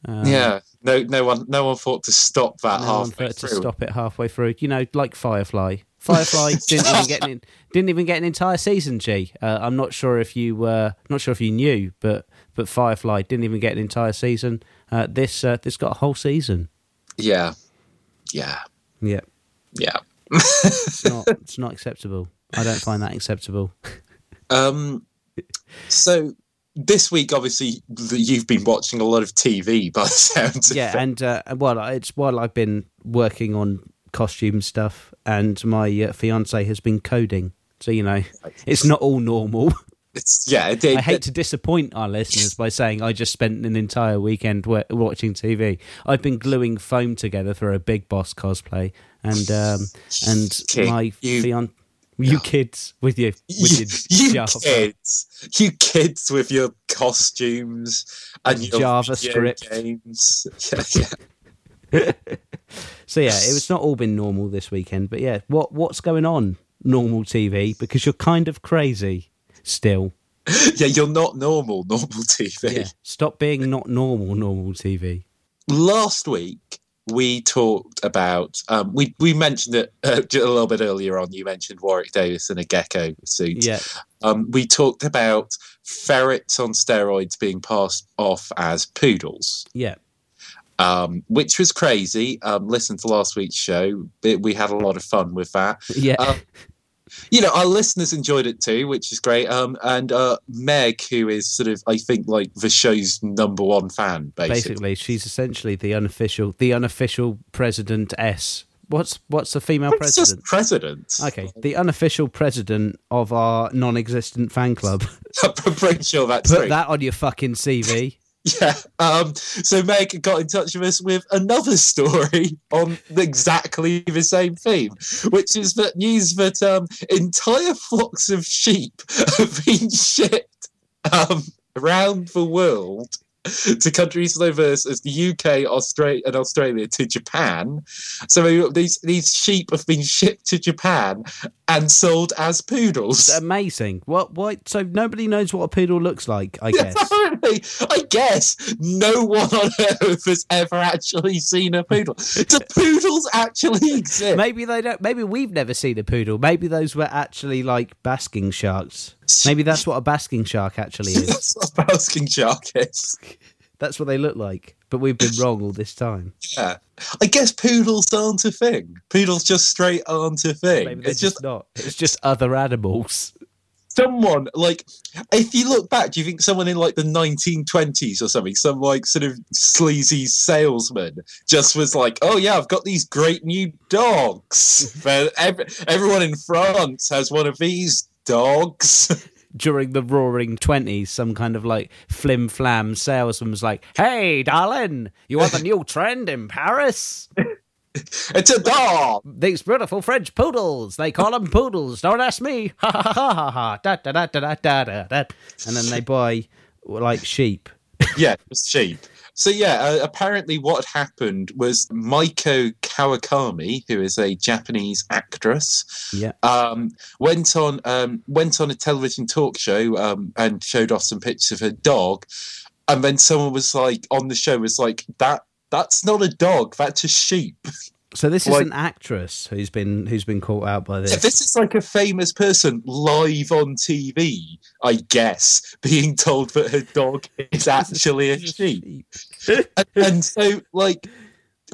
[SPEAKER 2] Um,
[SPEAKER 1] yeah, no, no one, no one thought to stop that
[SPEAKER 2] no
[SPEAKER 1] halfway
[SPEAKER 2] thought to stop it halfway through. You know, like Firefly. Firefly *laughs* didn't even get an, didn't even get an entire season. G. Uh, I'm not sure if you uh, not sure if you knew, but but Firefly didn't even get an entire season. Uh, this uh, this got a whole season.
[SPEAKER 1] Yeah, yeah,
[SPEAKER 2] Yeah,
[SPEAKER 1] yeah.
[SPEAKER 2] it's not *laughs* it's not acceptable. I don't find that acceptable.
[SPEAKER 1] Um, so this week, obviously, you've been watching a lot of TV by the sounds. of
[SPEAKER 2] yeah, and uh, well, it's while I've been working on costume stuff, and my uh, fiance has been coding. So you know, it's not all normal. *laughs*
[SPEAKER 1] it's yeah. It, it,
[SPEAKER 2] I hate to disappoint our listeners by saying I just spent an entire weekend wa watching TV. I've been gluing foam together for a Big Boss cosplay, and um, and
[SPEAKER 1] King,
[SPEAKER 2] my
[SPEAKER 1] you-
[SPEAKER 2] fiance, you kids with your with your
[SPEAKER 1] you *laughs* kids, you kids with your costumes and your
[SPEAKER 2] JavaScript.
[SPEAKER 1] games. Yeah, *laughs* yeah. *laughs*
[SPEAKER 2] So yeah, it was not all been normal this weekend, but yeah, what what's going on? Normal TV because you're kind of crazy still.
[SPEAKER 1] yeah, you're not normal, normal TV.
[SPEAKER 2] Yeah, stop being not normal, normal TV.
[SPEAKER 1] Last week we talked about um, we we mentioned it uh, a little bit earlier on. You mentioned Warwick Davis in a gecko suit.
[SPEAKER 2] Yeah,
[SPEAKER 1] Um, we talked about ferrets on steroids being passed off as poodles.
[SPEAKER 2] yeah,
[SPEAKER 1] um, which was crazy. Um, listen to last week's show. It- we had a lot of fun with that.
[SPEAKER 2] yeah.
[SPEAKER 1] You know, our listeners enjoyed it too, which is great. Um, and uh, Meg, who is sort of, I think, like the show's number one fan, basically.
[SPEAKER 2] Basically, she's essentially the unofficial, the unofficial president S. What's what's the female
[SPEAKER 1] It's just
[SPEAKER 2] president?
[SPEAKER 1] president.
[SPEAKER 2] Okay, the unofficial president of our non-existent fan club. *laughs*
[SPEAKER 1] I'm pretty sure that's
[SPEAKER 2] Put
[SPEAKER 1] true.
[SPEAKER 2] that on your fucking CV. *laughs*
[SPEAKER 1] Yeah. Um, so Meg got in touch with us with another story on exactly the same theme, which is that news that um, entire flocks of sheep *laughs* have been shipped um, around the world *laughs* to countries as diverse as the UK, Australia, and Australia to Japan. So these these sheep have been shipped to Japan and sold as poodles.
[SPEAKER 2] Amazing. What? Why? So nobody knows what a poodle looks like. I *laughs* guess. *laughs*
[SPEAKER 1] Apparently, I guess no one on earth has ever actually seen a poodle. Do poodles actually exist?
[SPEAKER 2] Maybe they don't. Maybe we've never seen a poodle. Maybe those were actually like basking sharks. Maybe that's what a basking shark actually is. *laughs*
[SPEAKER 1] That's what a basking shark is. *laughs*
[SPEAKER 2] That's what they look like. But we've been wrong all this time.
[SPEAKER 1] Yeah, I guess poodles aren't a thing. Poodles just straight aren't a thing.
[SPEAKER 2] Maybe
[SPEAKER 1] It's
[SPEAKER 2] just
[SPEAKER 1] just
[SPEAKER 2] not. It's just other animals.
[SPEAKER 1] someone like if you look back, do you think someone in like the 1920s or something, some like sort of sleazy salesman, just was like, "Oh yeah, I've got these great new dogs." *laughs* but ev- everyone in France has one of these dogs. *laughs*
[SPEAKER 2] During the roaring 20s, some kind of like flim flam salesman was like, Hey, darling, you want the new trend in Paris? *laughs*
[SPEAKER 1] it's a dog.
[SPEAKER 2] These beautiful French poodles. They call them poodles. Don't ask me. *laughs* Ha ha ha ha ha. Da da da da da da da. And then they buy like sheep.
[SPEAKER 1] yeah, it's sheep. So yeah, uh, apparently what happened was Maiko Kawakami, who is a Japanese actress,
[SPEAKER 2] Yeah.
[SPEAKER 1] um, went on um, went on a television talk show um, and showed off some pictures of her dog, and then someone was like on the show was like that that's not a dog, that's a sheep. *laughs*
[SPEAKER 2] So this is
[SPEAKER 1] Like-
[SPEAKER 2] an actress who's been who's been caught out by this.
[SPEAKER 1] This is like a famous person live on TV, I guess, being told that her dog is *laughs* actually a sheep. and, and so like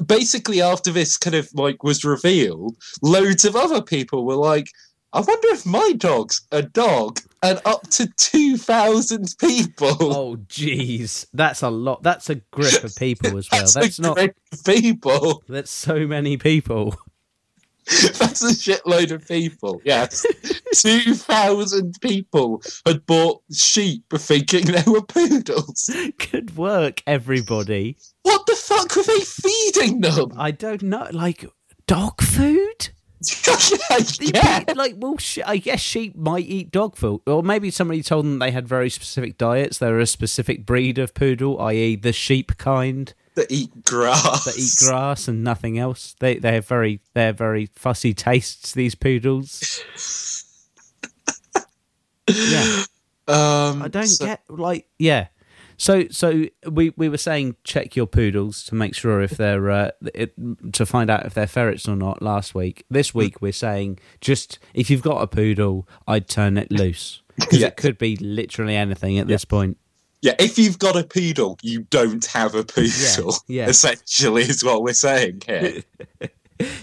[SPEAKER 1] basically after this kind of like was revealed loads of other people were like i wonder if my dog's a dog and up to 2000 people *laughs*
[SPEAKER 2] Oh jeez, that's a lot. That's a grip of people as *laughs* well.
[SPEAKER 1] that's,
[SPEAKER 2] That's not.
[SPEAKER 1] people *laughs*
[SPEAKER 2] That's so many people.
[SPEAKER 1] that's a shitload of people yes 2000 people had bought sheep thinking they were poodles
[SPEAKER 2] Good work, everybody.
[SPEAKER 1] what the fuck were they feeding them
[SPEAKER 2] I don't know, like dog food.
[SPEAKER 1] Yeah,
[SPEAKER 2] Like, well, sh- I guess sheep might eat dog food, or maybe somebody told them they had very specific diets. They're a specific breed of poodle, i.e., the sheep kind.
[SPEAKER 1] that eat grass.
[SPEAKER 2] that eat grass and nothing else. They they have very they have very fussy tastes. These poodles. *laughs* yeah,
[SPEAKER 1] Um,
[SPEAKER 2] I don't
[SPEAKER 1] so-
[SPEAKER 2] get like yeah. So so we we were saying check your poodles to make sure if they're uh, it, to find out if they're ferrets or not. Last week, this
[SPEAKER 1] Hmm.
[SPEAKER 2] week we're saying just if you've got a poodle, I'd turn it loose *laughs* because
[SPEAKER 1] Yeah.
[SPEAKER 2] it could be literally anything at this point.
[SPEAKER 1] Yeah, if you've got a poodle, you don't have a *laughs* poodle.
[SPEAKER 2] yeah.
[SPEAKER 1] Essentially, is what we're saying here. *laughs*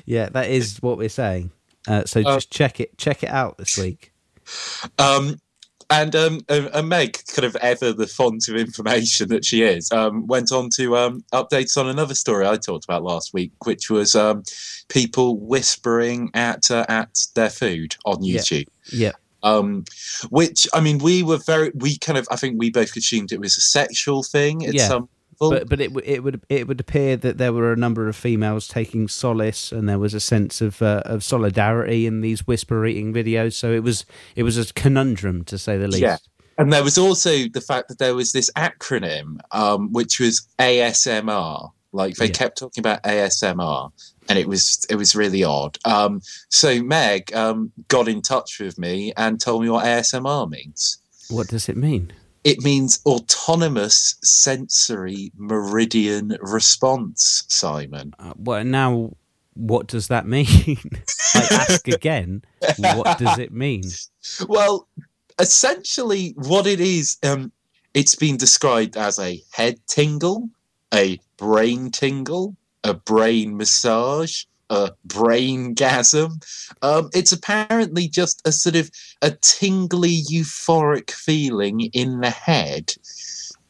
[SPEAKER 2] Yeah, that is what we're saying. Uh, so
[SPEAKER 1] Uh,
[SPEAKER 2] just check it check it out this week.
[SPEAKER 1] Um, and um, and, Meg, kind of ever the font of information that she is, um, went on to um, updates on another story I talked about last week, which was um, people whispering at uh, at their food on
[SPEAKER 2] Yeah.
[SPEAKER 1] YouTube.
[SPEAKER 2] Yeah.
[SPEAKER 1] Um, which I mean, we were very, we kind of, I think we both assumed it was a sexual thing at
[SPEAKER 2] Yeah.
[SPEAKER 1] some
[SPEAKER 2] But but it it would it would appear that there were a number of females taking solace, and there was a sense of uh, of solidarity in these whisper eating videos. So it was it was a conundrum to say the least.
[SPEAKER 1] Yeah. And there was also the fact that there was this acronym, um, which was ASMR. Like they
[SPEAKER 2] Yeah.
[SPEAKER 1] kept talking about ASMR, and it was it was really odd. Um, so Meg um, got in touch with me and told me what ASMR means.
[SPEAKER 2] What does it mean?
[SPEAKER 1] It means autonomous sensory meridian response, Simon.
[SPEAKER 2] Uh, well, now what does that mean? *laughs* I ask again. What does it mean?
[SPEAKER 1] Well, essentially, what it is, um, it's been described as a head tingle, a brain tingle, a brain massage, a brain gasm. Um, it's apparently just a sort of a tingly, euphoric feeling in the head,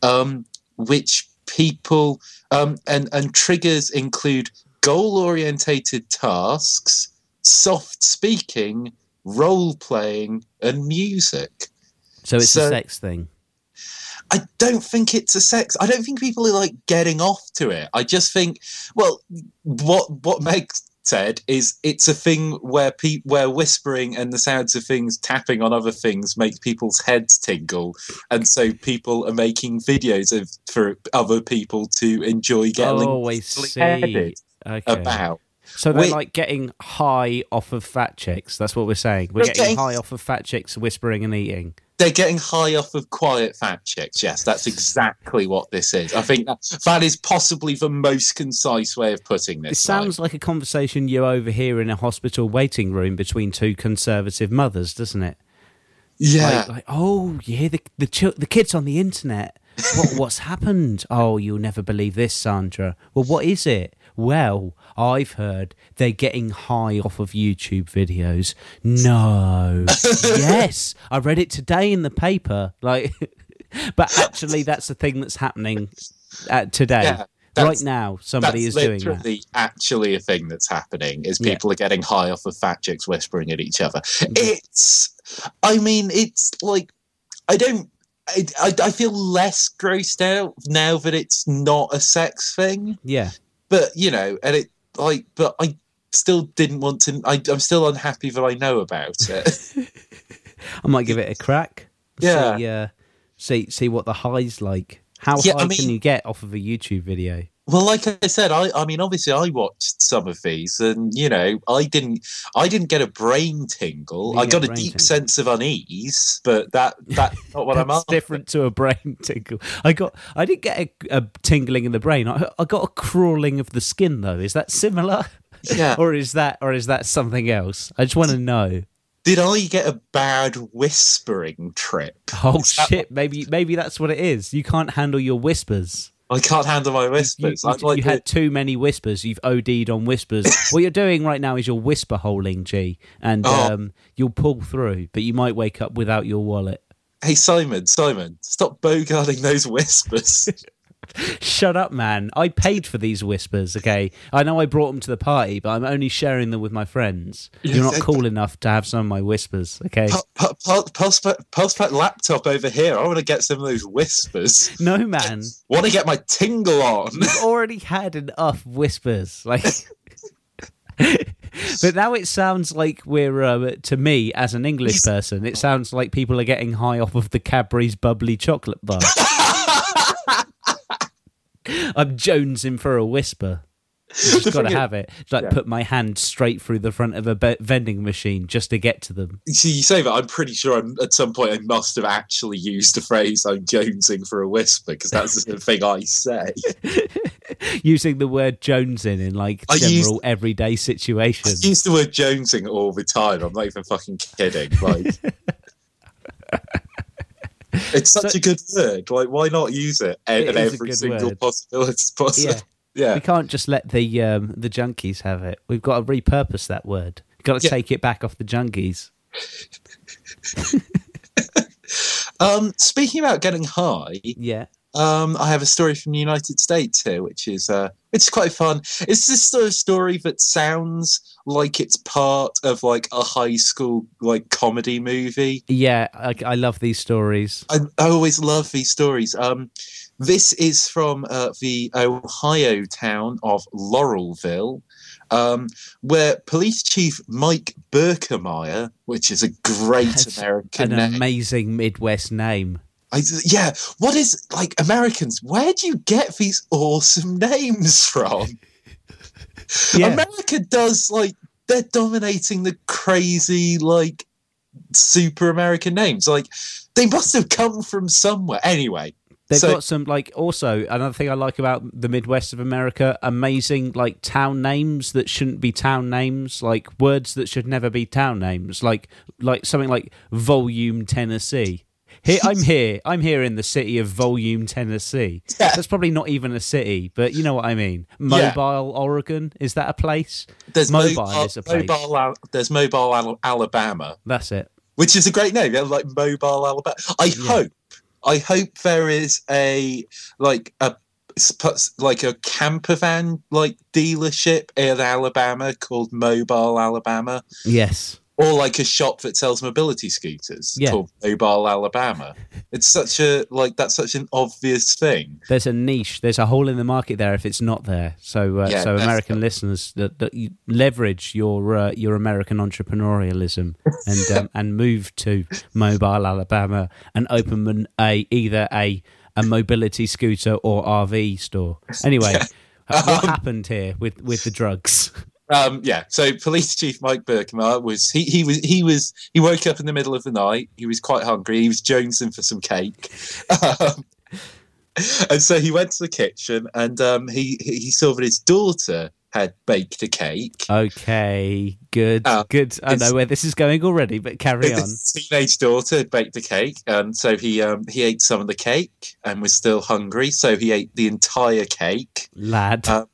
[SPEAKER 1] um, which people um, and and triggers include goal-orientated tasks, soft speaking, role playing, and music.
[SPEAKER 2] So it's a sex thing.
[SPEAKER 1] I don't think it's a sex. I don't think people are like getting off to it. I just think, well, what what Meg said is it's a thing where pe- where whispering and the sounds of things tapping on other things make people's heads tingle, and so people are making videos of for other people to enjoy getting
[SPEAKER 2] Oh, I see. Okay.
[SPEAKER 1] about.
[SPEAKER 2] So they're
[SPEAKER 1] Wait.
[SPEAKER 2] like getting high off of fat chicks. That's what we're saying. We're getting- high off of fat chicks whispering and eating.
[SPEAKER 1] They're getting high off of quiet fat chicks. Yes, that's exactly what this is. I think that, that is possibly the most concise way of putting this.
[SPEAKER 2] It sounds like a conversation you overhear in a hospital waiting room between two conservative mothers, doesn't it?
[SPEAKER 1] yeah.
[SPEAKER 2] Like, like, oh, yeah, the the chil- the kids on the internet. What what's happened? Oh, you'll never believe this, Sandra. Well, what is it? Well, I've heard they're getting high off of YouTube videos. No, *laughs* yes, I read it today in the paper. Like, *laughs* but actually, that's the thing that's happening uh, today,
[SPEAKER 1] Yeah,
[SPEAKER 2] right now. Somebody is doing that.
[SPEAKER 1] literally actually a thing that's happening. Is
[SPEAKER 2] Yeah.
[SPEAKER 1] people are getting high off of fat chicks whispering at each other.
[SPEAKER 2] Mm-hmm.
[SPEAKER 1] It's, I mean, it's like I don't. I, I, I feel less grossed out now that it's not a sex thing.
[SPEAKER 2] Yeah,
[SPEAKER 1] But you know, and it like, but I still didn't want to. I, I'm still unhappy that I know about *laughs* it.
[SPEAKER 2] I might give it a crack.
[SPEAKER 1] Yeah.
[SPEAKER 2] See, uh, see, see what the high's like. How
[SPEAKER 1] Yeah,
[SPEAKER 2] high
[SPEAKER 1] I
[SPEAKER 2] can you get off of a YouTube video?
[SPEAKER 1] Well, like I said, I, I mean, obviously, I watched some of these, and you know, I didn't, I didn't get a brain tingle. I got
[SPEAKER 2] a
[SPEAKER 1] a deep
[SPEAKER 2] tingle.
[SPEAKER 1] sense of unease, but that that's not what I'm
[SPEAKER 2] That's
[SPEAKER 1] after.
[SPEAKER 2] different to a brain *laughs* tingle. I got, I didn't get a, a tingling in the brain. I, I got a crawling of the skin though. Is that similar,
[SPEAKER 1] Yeah. *laughs*
[SPEAKER 2] or is that, or is that something else? I just want to know.
[SPEAKER 1] Did I get a bad whispering trip?
[SPEAKER 2] Oh shit! Maybe, maybe that's what it is. You can't handle your whispers.
[SPEAKER 1] I can't handle my whispers.
[SPEAKER 2] you-
[SPEAKER 1] I'm like
[SPEAKER 2] you had too many whispers. You've OD'd on whispers. *laughs* what you're doing right now is you're whisper holing, G, and
[SPEAKER 1] Oh.
[SPEAKER 2] um, you'll pull through, but you might wake up without your wallet.
[SPEAKER 1] hey Simon, Simon, stop bogarting those whispers. *laughs*
[SPEAKER 2] Shut up, man. I paid for these whispers, okay? I know I brought them to the party, but I'm only sharing them with my friends. You're not cool enough to have some of my whispers, okay?
[SPEAKER 1] Pulse pa- pa- Pass that- pass that laptop over here. I want to get some of those whispers.
[SPEAKER 2] No, man.
[SPEAKER 1] want to get my tingle on.
[SPEAKER 2] You've already had enough whispers. *laughs* Like. But now it sounds like we're, uh, to me, as an English person, it sounds like people are getting high off of the Cadbury's bubbly chocolate bar. *laughs* *laughs* I'm jonesing for a whisper. You just *laughs* got to have it. It's like
[SPEAKER 1] Yeah.
[SPEAKER 2] put my hand straight through the front of a be- vending machine just to get to them.
[SPEAKER 1] See, you say that. I'm pretty sure I'm, at some point I must have actually used the phrase "I'm jonesing for a whisper" because that's the thing I say. *laughs*
[SPEAKER 2] Using the word jonesing in like
[SPEAKER 1] I used-
[SPEAKER 2] general everyday situations.
[SPEAKER 1] I use the word jonesing all the time. I'm not even fucking kidding. Like, *laughs* it's such
[SPEAKER 2] So-
[SPEAKER 1] a good word. Like, why not use it in
[SPEAKER 2] It
[SPEAKER 1] every single
[SPEAKER 2] word.
[SPEAKER 1] possibility? *laughs* Possible.
[SPEAKER 2] Yeah.
[SPEAKER 1] Yeah.
[SPEAKER 2] We can't just let the um, the junkies have it. We've got to repurpose that word. We've got to
[SPEAKER 1] Yeah.
[SPEAKER 2] take it back off the junkies. *laughs*
[SPEAKER 1] Um, speaking about getting high,
[SPEAKER 2] Yeah.
[SPEAKER 1] Um, I have a story from the United States here, which is uh, it's quite fun. It's this sort of story that sounds like it's part of like a high school like comedy movie.
[SPEAKER 2] Yeah, I, I love these stories.
[SPEAKER 1] I, I always love these stories. Um, this is from uh, the Ohio town of Laurelville, um, where Police Chief Mike Berkemeyer, which is a great
[SPEAKER 2] That's
[SPEAKER 1] American
[SPEAKER 2] An
[SPEAKER 1] name.
[SPEAKER 2] amazing Midwest name.
[SPEAKER 1] I, yeah, what is like Americans? Where do you get these awesome names from? *laughs*
[SPEAKER 2] Yeah.
[SPEAKER 1] America does like they're dominating the crazy like super American names. Like they must have come from somewhere. Anyway,
[SPEAKER 2] They've
[SPEAKER 1] So-
[SPEAKER 2] got some like also another thing I like about the Midwest of America, amazing like town names that shouldn't be town names, like words that should never be town names, like like something like Volume Tennessee. Here *laughs* I'm here. I'm here in the city of Volume Tennessee.
[SPEAKER 1] Yeah.
[SPEAKER 2] That's probably not even a city, but you know what I mean.
[SPEAKER 1] Yeah.
[SPEAKER 2] Mobile Oregon is that a place?
[SPEAKER 1] there's
[SPEAKER 2] Mobile
[SPEAKER 1] Mobile,
[SPEAKER 2] is a place.
[SPEAKER 1] Mobile there's Mobile Al- Alabama,
[SPEAKER 2] That's it.
[SPEAKER 1] which is a great name. Yeah, like Mobile Alabama. I
[SPEAKER 2] Yeah.
[SPEAKER 1] hope, I hope there is a like a like a camper van like dealership in Alabama called Mobile Alabama,
[SPEAKER 2] Yes.
[SPEAKER 1] Or like a shop that sells mobility scooters
[SPEAKER 2] Yeah.
[SPEAKER 1] called Mobile Alabama. It's such a like that's such an obvious thing.
[SPEAKER 2] there's a niche there's a hole in the market there if it's not there so uh,
[SPEAKER 1] Yeah,
[SPEAKER 2] so american
[SPEAKER 1] the-
[SPEAKER 2] listeners that, that you leverage your uh, your american entrepreneurialism and um, *laughs* and move to mobile alabama and open an, a either a a mobility scooter or rv store anyway *laughs* what
[SPEAKER 1] Um, *laughs*
[SPEAKER 2] happened here with with the drugs
[SPEAKER 1] Um, yeah, so Police *laughs* Chief Mike Berkemeyer was he, he was he was he woke up in the middle of the night. He was quite hungry. He was jonesing for some cake, *laughs* um, and so he went to the kitchen and um, he he saw that his daughter had baked a cake.
[SPEAKER 2] okay good
[SPEAKER 1] Uh,
[SPEAKER 2] good i know where this is going already but carry on
[SPEAKER 1] His teenage daughter had baked a cake, and so he um, he ate some of the cake and was still hungry. So he ate the entire cake.
[SPEAKER 2] lad
[SPEAKER 1] Uh,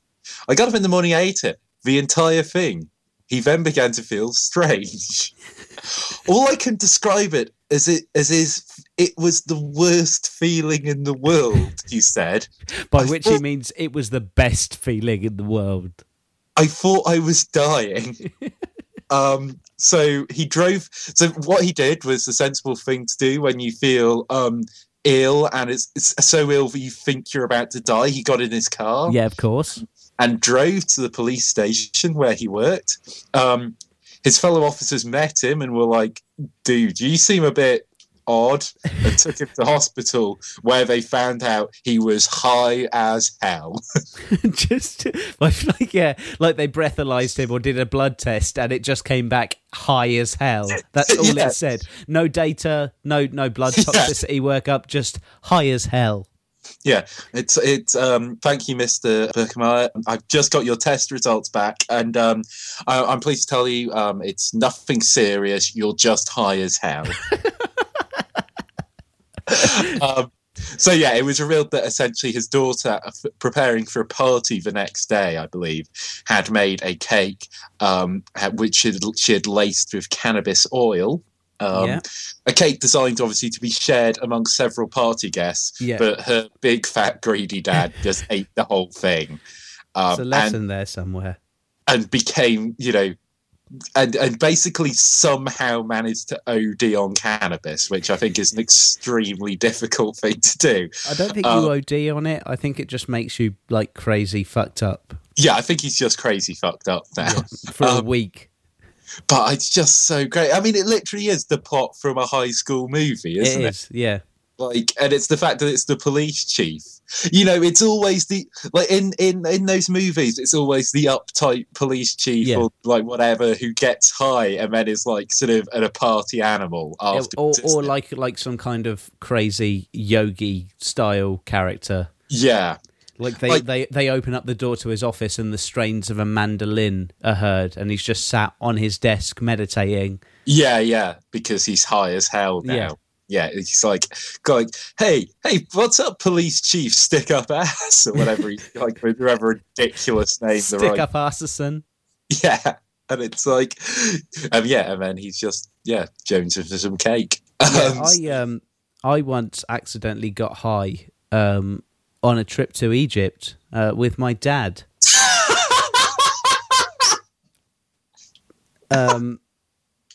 [SPEAKER 1] I got up in the morning, I ate it, the entire thing. He then began to feel strange. *laughs* All I can describe it as it as is it was the worst feeling in the world. He said.
[SPEAKER 2] by
[SPEAKER 1] I
[SPEAKER 2] which he means it was the best feeling in the world
[SPEAKER 1] I thought I was dying. *laughs* um, so he drove. So what he did was the sensible thing to do when you feel um, ill and it's, it's so ill that you think you're about to die. He got in his car.
[SPEAKER 2] yeah of course
[SPEAKER 1] and drove to the police station where he worked. Um, his fellow officers met him and were like, "Dude, you seem a bit odd," and took him to hospital where they found out he was high as hell. *laughs*
[SPEAKER 2] just like, yeah, like they breathalyzed him or did a blood test, and it just came back high as hell. That's all
[SPEAKER 1] Yeah.
[SPEAKER 2] it said. No data, no no blood *laughs* toxicity workup, just high as hell.
[SPEAKER 1] Yeah, it's it's. Um, thank you, Mister Berkemeyer. I've just got your test results back, and um, I, I'm pleased to tell you um, it's nothing serious. You're just high as hell. *laughs* um, so yeah, it was revealed that essentially his daughter, uh, f- preparing for a party the next day, I believe, had made a cake um, which she had, she had laced with cannabis oil. Um,
[SPEAKER 2] Yeah.
[SPEAKER 1] A cake designed obviously to be shared among several party guests,
[SPEAKER 2] Yeah.
[SPEAKER 1] but her big fat greedy dad *laughs* just ate the whole thing.
[SPEAKER 2] There's a
[SPEAKER 1] Um,
[SPEAKER 2] lesson
[SPEAKER 1] and,
[SPEAKER 2] there somewhere.
[SPEAKER 1] and became, you know, and, and basically somehow managed to OD on cannabis, which I think is an extremely difficult thing to do.
[SPEAKER 2] I don't think
[SPEAKER 1] uh,
[SPEAKER 2] you OD on it. I think it just makes you like crazy fucked up
[SPEAKER 1] Yeah, I think he's just crazy fucked up now.
[SPEAKER 2] for a *laughs*
[SPEAKER 1] Um,
[SPEAKER 2] week.
[SPEAKER 1] But it's just so great. I mean, it literally is the plot from a high school movie, isn't it?
[SPEAKER 2] Is, yeah.
[SPEAKER 1] like and it's the fact that it's the police chief you know it's always the like in in in those movies it's always the uptight police chief
[SPEAKER 2] Yeah.
[SPEAKER 1] or like whatever who gets high and then is like sort of at a party animal
[SPEAKER 2] or, or like like some kind of crazy yogi style character.
[SPEAKER 1] yeah
[SPEAKER 2] Like they,
[SPEAKER 1] Like-
[SPEAKER 2] they, they open up the door to his office and the strains of a mandolin are heard, and he's just sat on his desk meditating.
[SPEAKER 1] yeah yeah because he's high as hell now
[SPEAKER 2] Yeah.
[SPEAKER 1] yeah, he's like, going, hey, hey, what's up, police chief? Stick up ass, or whatever, he, *laughs* like whatever ridiculous name the
[SPEAKER 2] Stick
[SPEAKER 1] right
[SPEAKER 2] up Arseson.
[SPEAKER 1] Yeah. And it's like, um, yeah, and then he's just, yeah, Jones for some cake.
[SPEAKER 2] Yeah,
[SPEAKER 1] Um, *laughs*
[SPEAKER 2] I um I once accidentally got high um on a trip to Egypt uh, with my dad. *laughs* um,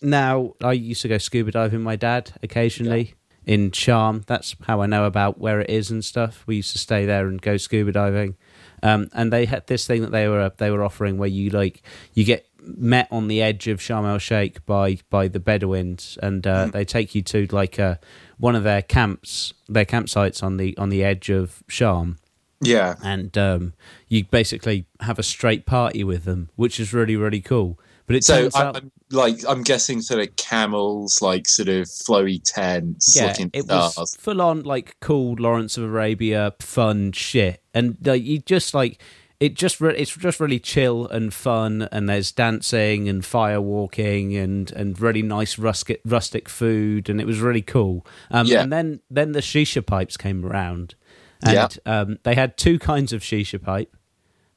[SPEAKER 2] now I used to go scuba diving with my dad occasionally in Sharm. That's how I know about where it is and stuff. We used to stay there and go scuba diving. Um, and they had this thing that they were they were offering where you like you get met on the edge of Sharm el Sheikh by by the Bedouins, and uh, they take you to like uh, one of their camps, their campsites on the on the edge of Sharm,
[SPEAKER 1] yeah.
[SPEAKER 2] and um, you basically have a straight party with them, which is really really cool. But it
[SPEAKER 1] So
[SPEAKER 2] turns
[SPEAKER 1] I,
[SPEAKER 2] out,
[SPEAKER 1] I'm like, I'm guessing sort of camels, like sort of flowy tents,
[SPEAKER 2] yeah, it
[SPEAKER 1] stars.
[SPEAKER 2] was full on like cool Lawrence of Arabia fun shit, and like, you just like it just re- it's just really chill and fun, and there's dancing and fire walking and and really nice rustic rustic food, and it was really cool. Um,
[SPEAKER 1] Yeah.
[SPEAKER 2] And then then the shisha pipes came around, and um, they had two kinds of shisha pipe,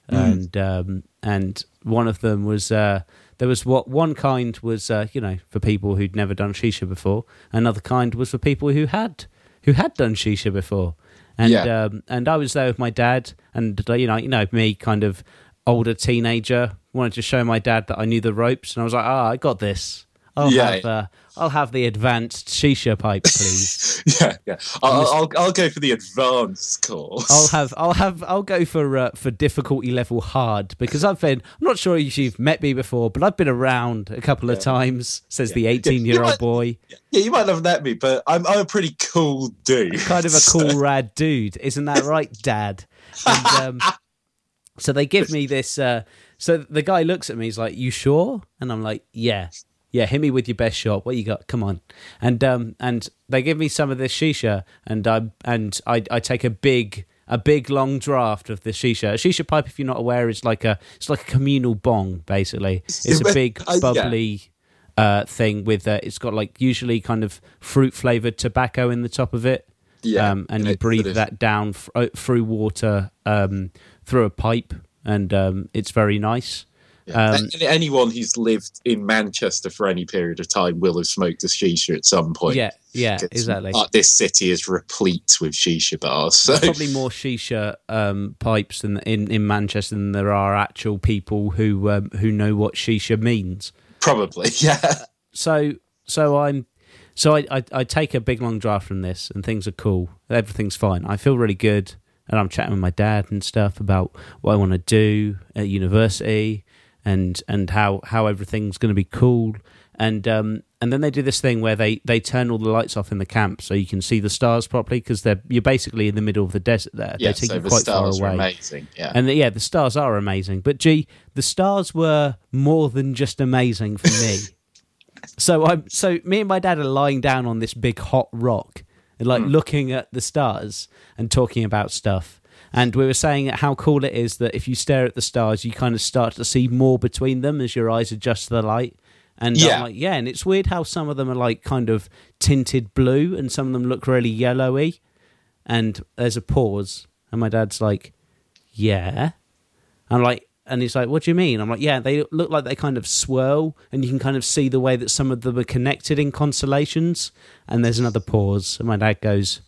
[SPEAKER 2] and um, and one of them was uh, there was what one kind was uh, you know for people who'd never done shisha before. Another kind was for people who had who had done shisha before. And
[SPEAKER 1] Yeah.
[SPEAKER 2] um, and I was there with my dad, and uh, you know you know me kind of older teenager wanted to show my dad that I knew the ropes, and I was like, ah, I got this. I'll
[SPEAKER 1] Yeah.
[SPEAKER 2] have uh, I'll have the advanced shisha pipe, please. *laughs*
[SPEAKER 1] yeah, yeah. I'll, I'll, I'll go for the advanced course.
[SPEAKER 2] I'll have I'll have I'll go for uh, for difficulty level hard because I've been I'm not sure if you've met me before, but I've been around a couple of times. Says the 18 year old boy,
[SPEAKER 1] yeah, you might not have met me, but I'm, I'm a pretty cool dude.
[SPEAKER 2] kind of a cool *laughs* rad dude, isn't that right, Dad? And, um, so they give *laughs* me this. Uh, so the guy looks at me, he's like, "You sure?" And I'm like, "Yeah." Yeah, hit me with your best shot. What you got? Come on, and um, and they give me some of this shisha, and I and I, I take a big a big long draft of the shisha. A shisha pipe, if you're not aware, is like a it's like a communal bong. Basically, it's a big
[SPEAKER 1] Uh,
[SPEAKER 2] bubbly uh, thing with uh, it's got like usually kind of fruit flavored tobacco in the top of it.
[SPEAKER 1] Yeah,
[SPEAKER 2] um, and
[SPEAKER 1] and
[SPEAKER 2] you
[SPEAKER 1] it
[SPEAKER 2] breathe that down f- uh, through water um, through a pipe, and um, it's very nice.
[SPEAKER 1] Yeah.
[SPEAKER 2] Um,
[SPEAKER 1] anyone who's lived in Manchester for any period of time will have smoked a shisha at some point.
[SPEAKER 2] yeah, yeah,
[SPEAKER 1] 'Cause,
[SPEAKER 2] exactly.
[SPEAKER 1] uh, this city is replete with shisha bars. So
[SPEAKER 2] Probably more shisha um, pipes than in, in Manchester than there are actual people who um, who know what shisha means.
[SPEAKER 1] probably, *laughs* yeah.
[SPEAKER 2] so so I'm so I, I I take a big long draft from this and things are cool. Everything's fine. I feel really good and I'm chatting with my dad and stuff about what I want to do at university and and how how everything's going to be cool and um and then they do this thing where they they turn all the lights off in the camp so you can see the stars properly because they're you're basically in the middle of the desert there.
[SPEAKER 1] Yeah,
[SPEAKER 2] they take
[SPEAKER 1] so
[SPEAKER 2] you
[SPEAKER 1] the
[SPEAKER 2] quite far
[SPEAKER 1] stars are
[SPEAKER 2] away.
[SPEAKER 1] amazing. Yeah.
[SPEAKER 2] And the, yeah, the stars are amazing. But gee, the stars were more than just amazing for me. *laughs* so I'm so me and my dad are lying down on this big hot rock and like looking at the stars and talking about stuff. And we were saying how cool it is that if you stare at the stars, you kind of start to see more between them as your eyes adjust to the light. And
[SPEAKER 1] Yeah.
[SPEAKER 2] I'm like, yeah, and it's weird how some of them are like kind of tinted blue and some of them look really yellowy. And there's a pause, and my dad's like, yeah. I'm like, and he's like, what do you mean? I'm like, yeah, they look like they kind of swirl, and you can kind of see the way that some of them are connected in constellations. And there's another pause, and my dad goes,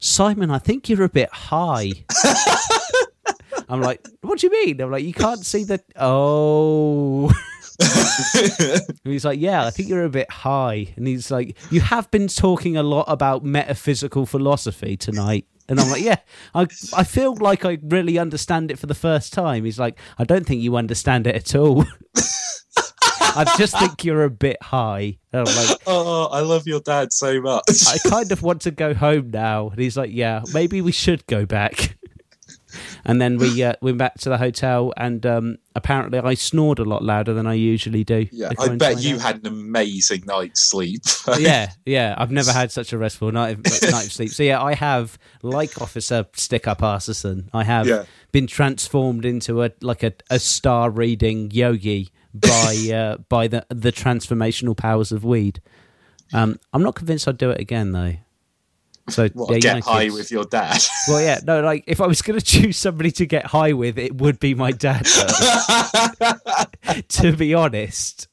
[SPEAKER 2] Simon, I think you're a bit high. *laughs* I'm like, what do you mean? I'm like, you can't see the. Oh. *laughs* And he's like, Yeah, I think you're a bit high. And he's like, You have been talking a lot about metaphysical philosophy tonight. And I'm like, Yeah, I, I feel like I really understand it for the first time. He's like, I don't think you understand it at all. *laughs* I just think you're a bit high. And I'm like, *laughs*
[SPEAKER 1] oh, I love your dad so much.
[SPEAKER 2] I kind of want to go home now. And he's like, yeah, maybe we should go back. *laughs* And then we uh, went back to the hotel, and um, apparently I snored a lot louder than I usually do.
[SPEAKER 1] yeah, I bet you
[SPEAKER 2] out.
[SPEAKER 1] had an amazing night's sleep.
[SPEAKER 2] yeah, *laughs* yeah. I've never had such a restful night of, night of sleep. So yeah, I have, like Officer Stick Up Arserson, I have
[SPEAKER 1] Yeah.
[SPEAKER 2] been transformed into a like a, a star reading yogi by uh, by the the transformational powers of weed. Um, I'm not convinced I'd do it again though. So
[SPEAKER 1] What,
[SPEAKER 2] yeah, you
[SPEAKER 1] get
[SPEAKER 2] know,
[SPEAKER 1] high
[SPEAKER 2] kids.
[SPEAKER 1] with your dad. *laughs*
[SPEAKER 2] Well, yeah, no, like if I was going to choose somebody to get high with, it would be my dad. *laughs* to be honest,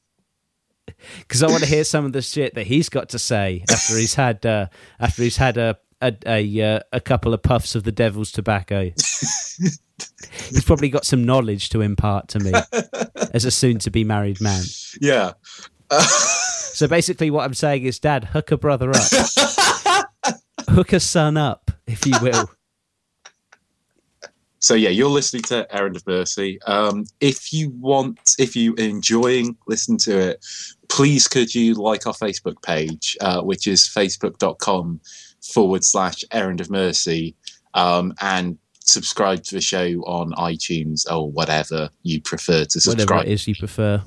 [SPEAKER 2] because I want to hear some of the shit that he's got to say after he's had uh, after he's had a a a, uh, a couple of puffs of the devil's tobacco. *laughs* *laughs* he's probably got some knowledge to impart to me as a soon-to-be married man.
[SPEAKER 1] yeah. *laughs*
[SPEAKER 2] So basically, what I'm saying is, Dad, hook a brother up, *laughs* hook a son up, if you will.
[SPEAKER 1] So yeah, you're listening to Errand of Mercy. Um, if you want, if you are enjoying listening to it, please could you like our Facebook page, uh, which is facebook.com forward slash Errand of Mercy, um, and subscribe to the show on iTunes or whatever you prefer to
[SPEAKER 2] Whatever
[SPEAKER 1] subscribe
[SPEAKER 2] it is you prefer.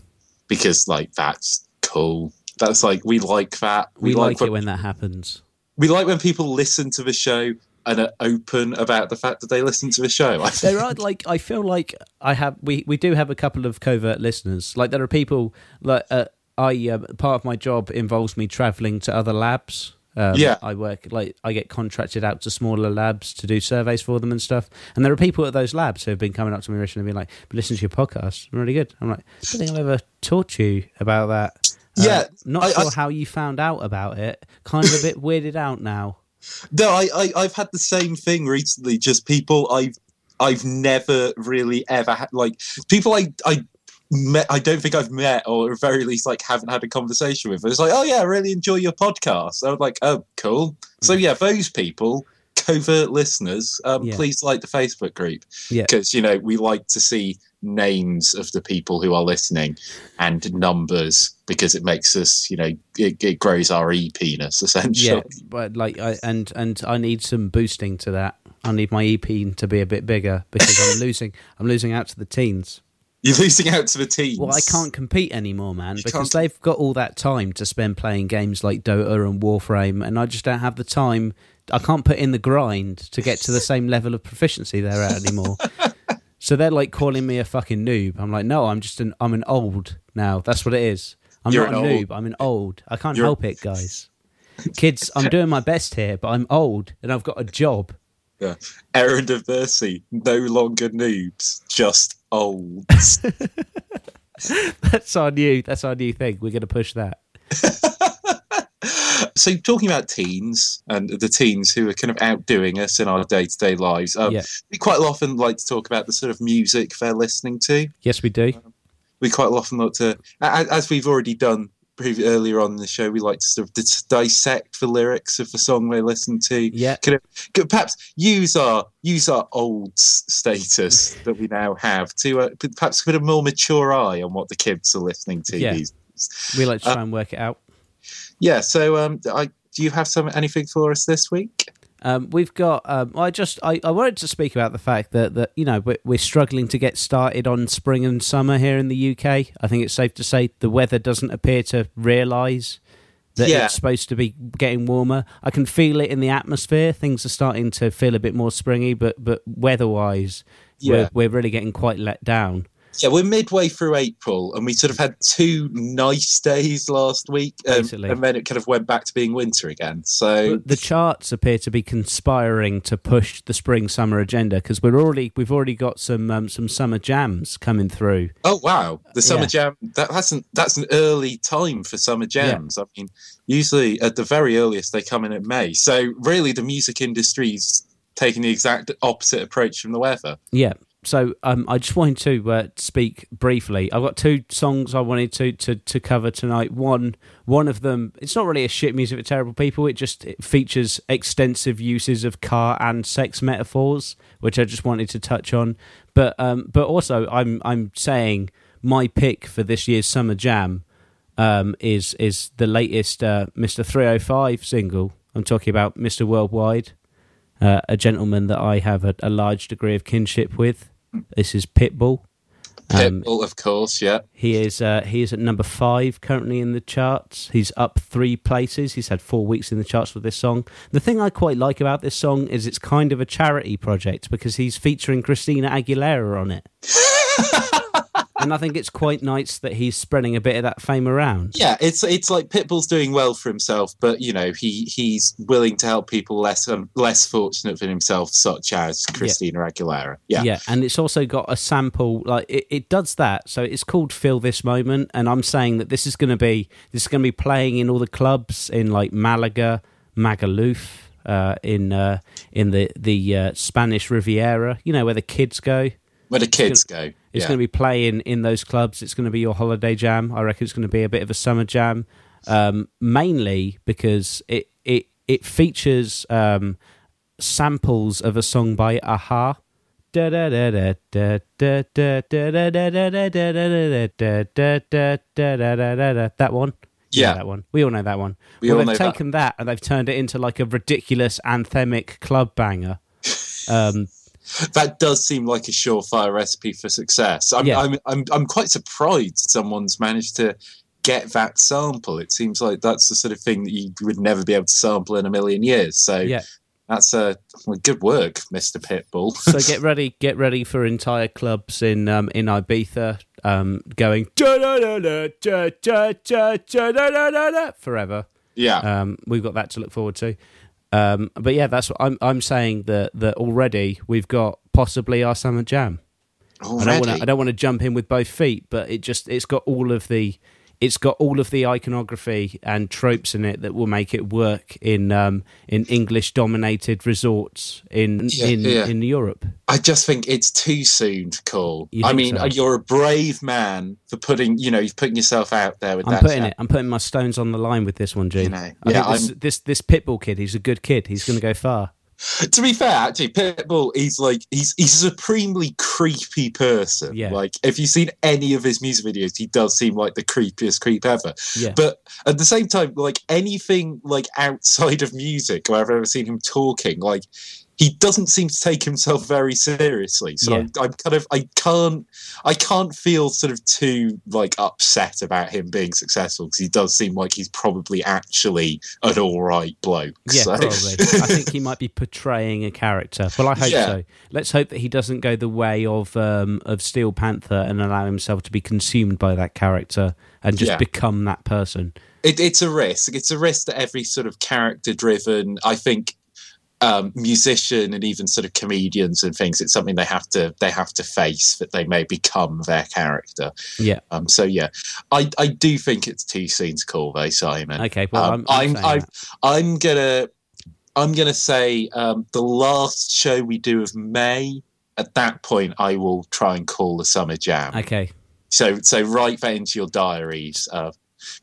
[SPEAKER 1] because like that's cool. That's like we like that.
[SPEAKER 2] We, like,
[SPEAKER 1] when,
[SPEAKER 2] it when that happens.
[SPEAKER 1] we like when people listen to the show and are open about the fact that they listen to the show. I.
[SPEAKER 2] There are *laughs* like I feel like I have we we do have a couple of covert listeners. Like there are people like uh, I uh, part of my job involves me traveling to other labs. Um,
[SPEAKER 1] Yeah.
[SPEAKER 2] I work like I get contracted out to smaller labs to do surveys for them and stuff. And there are people at those labs who have been coming up to me recently and being like, "Listen to your podcast, I'm really good." I'm like, "I don't think I've ever taught to you about that." Uh,
[SPEAKER 1] Yeah,
[SPEAKER 2] not
[SPEAKER 1] I-
[SPEAKER 2] sure
[SPEAKER 1] I-
[SPEAKER 2] how you found out about it. Kind of a bit weirded out now. *laughs*
[SPEAKER 1] No, I, I I've had the same thing recently. Just people I've I've never really ever had like people I I met I don't think I've met or at very least like haven't had a conversation with. It's like, oh yeah, I really enjoy your podcast. I was like, oh cool. So yeah, those people, covert listeners, um,
[SPEAKER 2] Yeah.
[SPEAKER 1] please like the Facebook group
[SPEAKER 2] Yeah.
[SPEAKER 1] because you know we like to see names of the people who are listening and numbers because it makes us you know it, it grows our e penis essentially.
[SPEAKER 2] Yeah, but like, I, and and I need some boosting to that. I need my EP to be a bit bigger because I'm *laughs* losing. I'm losing out to the teens.
[SPEAKER 1] You're losing out to the teens.
[SPEAKER 2] Well, I can't compete anymore, man,
[SPEAKER 1] You
[SPEAKER 2] because
[SPEAKER 1] can't-
[SPEAKER 2] they've got all that time to spend playing games like Dota and Warframe, and I just don't have the time. I can't put in the grind to get to the *laughs* same level of proficiency they're at anymore. *laughs* so they're like calling me a fucking noob. I'm like, no, I'm just an I'm an old now. That's what it is. I'm
[SPEAKER 1] You're
[SPEAKER 2] not a
[SPEAKER 1] old-
[SPEAKER 2] noob. I'm an old. I can't
[SPEAKER 1] You're-
[SPEAKER 2] help it, guys. Kids, I'm doing my best here, but I'm old and I've got a job.
[SPEAKER 1] Yeah. Errand of Mercy, no longer noobs, just old. *laughs*
[SPEAKER 2] That's our new. That's our new thing. We're going to push that. *laughs*
[SPEAKER 1] so, talking about teens and the teens who are kind of outdoing us in our day to day lives, um,
[SPEAKER 2] Yeah.
[SPEAKER 1] we quite often like to talk about the sort of music they're listening to.
[SPEAKER 2] Yes, we do.
[SPEAKER 1] We quite often like to, as we've already done previ- earlier on in the show, we like to sort of dis- dissect the lyrics of the song they listen to.
[SPEAKER 2] Yeah.
[SPEAKER 1] Kind of, could perhaps use our use our old status *laughs* that we now have to uh, perhaps put a more mature eye on what the kids are listening to
[SPEAKER 2] Yeah.
[SPEAKER 1] these days.
[SPEAKER 2] We like to
[SPEAKER 1] Uh,
[SPEAKER 2] try and work it out.
[SPEAKER 1] Yeah. So, um, I, do you have some anything for us this week?
[SPEAKER 2] Um, we've got. Um, I just. I, I wanted to speak about the fact that that you know we're, we're struggling to get started on spring and summer here in the UK. I think it's safe to say the weather doesn't appear to realise that
[SPEAKER 1] Yeah.
[SPEAKER 2] it's supposed to be getting warmer. I can feel it in the atmosphere. Things are starting to feel a bit more springy, but but weather-wise,
[SPEAKER 1] Yeah.
[SPEAKER 2] we're, we're really getting quite let down.
[SPEAKER 1] Yeah, we're midway through April, and we sort of had two nice days last week, um, and then it kind of went back to being winter again. So,
[SPEAKER 2] But the charts appear to be conspiring to push the spring summer agenda because we're already we've already got some um, some summer jams coming through.
[SPEAKER 1] oh wow, the summer
[SPEAKER 2] Yeah.
[SPEAKER 1] jam that, that's an that's an early time for summer jams. I mean, usually at the very earliest they come in at May. So really, the music industry's taking the exact opposite approach from the weather.
[SPEAKER 2] Yeah. So um, I just *laughs* wanted to uh, speak briefly. I've got two songs I wanted to, to, to cover tonight. One one of them, it's not really a shit music for terrible people. It just it features extensive uses of car and sex metaphors, which I just wanted to touch on. But um, but also I'm I'm saying my pick for this year's Summer Jam um, is is the latest uh, Mr. 305 single. I'm talking about Mr. Worldwide, uh, a gentleman that I have a, a large degree of kinship with. This is Pitbull. Um,
[SPEAKER 1] Pitbull, of course, yeah.
[SPEAKER 2] He is uh, he is at number five currently in the charts. He's up three places. He's had four weeks in the charts with this song. The thing I quite like about this song is it's kind of a charity project because he's featuring Christina Aguilera on it. *laughs* and I think it's quite nice that he's spreading a bit of that fame around.
[SPEAKER 1] Yeah, it's it's like Pitbull's doing well for himself, but you know he he's willing to help people less um, less fortunate than himself, such as Christina Aguilera. Yeah,
[SPEAKER 2] Yeah, and it's also got a sample like it, it does that. So it's called "Feel This Moment," and I'm saying that this is going to be this is going to be playing in all the clubs in like Malaga, Magaluf, uh, in uh, in the the uh, Spanish Riviera. You know where the kids go.
[SPEAKER 1] where the kids go.
[SPEAKER 2] It's
[SPEAKER 1] yeah.
[SPEAKER 2] going to be playing in those clubs. It's going to be your holiday jam. I reckon it's going to be a bit of a summer jam, um, mainly because it it it features um, samples of a song by a-ha. That one. Yeah.
[SPEAKER 1] yeah,
[SPEAKER 2] that one. We all know that one.
[SPEAKER 1] We
[SPEAKER 2] well,
[SPEAKER 1] all
[SPEAKER 2] they've
[SPEAKER 1] know
[SPEAKER 2] taken that. that and they've turned it into like a ridiculous anthemic club banger. *laughs* Um,
[SPEAKER 1] that does seem like a surefire recipe for success. I'm,
[SPEAKER 2] yeah.
[SPEAKER 1] I'm, I'm, I'm quite surprised someone's managed to get that sample. It seems like that's the sort of thing that you would never be able to sample in a million years. So
[SPEAKER 2] yeah.
[SPEAKER 1] that's a well, good work, Mister Pitbull.
[SPEAKER 2] so get ready, get ready for entire clubs in um, in Ibiza um, going forever.
[SPEAKER 1] Yeah,
[SPEAKER 2] um, we've got that to look forward to. Um, but yeah, that's what I'm I'm saying that that already we've got possibly our summer jam. I don't want
[SPEAKER 1] already.
[SPEAKER 2] to I don't want to jump in with both feet, but it just it's got all of the it's got all of the iconography and tropes in it that will make it work in um, in English dominated resorts in
[SPEAKER 1] Yeah,
[SPEAKER 2] in
[SPEAKER 1] yeah.
[SPEAKER 2] in Europe.
[SPEAKER 1] I just think it's too soon to call.
[SPEAKER 2] You
[SPEAKER 1] I mean,
[SPEAKER 2] so?
[SPEAKER 1] you're a brave man for putting, you know, you're putting yourself out there with
[SPEAKER 2] I'm
[SPEAKER 1] that.
[SPEAKER 2] putting
[SPEAKER 1] chat.
[SPEAKER 2] it. I'm putting my stones on the line with this one, G.
[SPEAKER 1] You know, yeah,
[SPEAKER 2] this, this this pitbull kid. He's a good kid. He's going to go far.
[SPEAKER 1] To be fair, actually, Pitbull, he's like he's he's a supremely creepy person.
[SPEAKER 2] Yeah.
[SPEAKER 1] Like if you've seen any of his music videos, he does seem like the creepiest creep ever.
[SPEAKER 2] Yeah.
[SPEAKER 1] But at the same time, like anything like outside of music, or I've ever seen him talking, like he doesn't seem to take himself very seriously. So
[SPEAKER 2] Yeah.
[SPEAKER 1] I'm, I'm kind of I can't I can't feel sort of too like upset about him being successful because he does seem like he's probably actually an all right bloke.
[SPEAKER 2] Yeah,
[SPEAKER 1] So-
[SPEAKER 2] probably. I think he might be portraying a character. Well, I hope
[SPEAKER 1] Yeah.
[SPEAKER 2] so. Let's hope that he doesn't go the way of um, of Steel Panther and allow himself to be consumed by that character and just
[SPEAKER 1] Yeah.
[SPEAKER 2] become that person.
[SPEAKER 1] it, it's a risk. It's a risk that every sort of character driven, I think, um, musician and even sort of comedians and things, it's something they have to they have to face that they may become their character.
[SPEAKER 2] Yeah.
[SPEAKER 1] Um, so yeah, I, I do think it's soon to call though, Simon.
[SPEAKER 2] Okay. Well,
[SPEAKER 1] Um,
[SPEAKER 2] I'm I'm,
[SPEAKER 1] I'm-
[SPEAKER 2] saying
[SPEAKER 1] I'm-
[SPEAKER 2] that.
[SPEAKER 1] I'm gonna I'm gonna say um, the last show we do of May. At that point, I will try and call the summer jam.
[SPEAKER 2] Okay.
[SPEAKER 1] So so write that into your diaries, uh,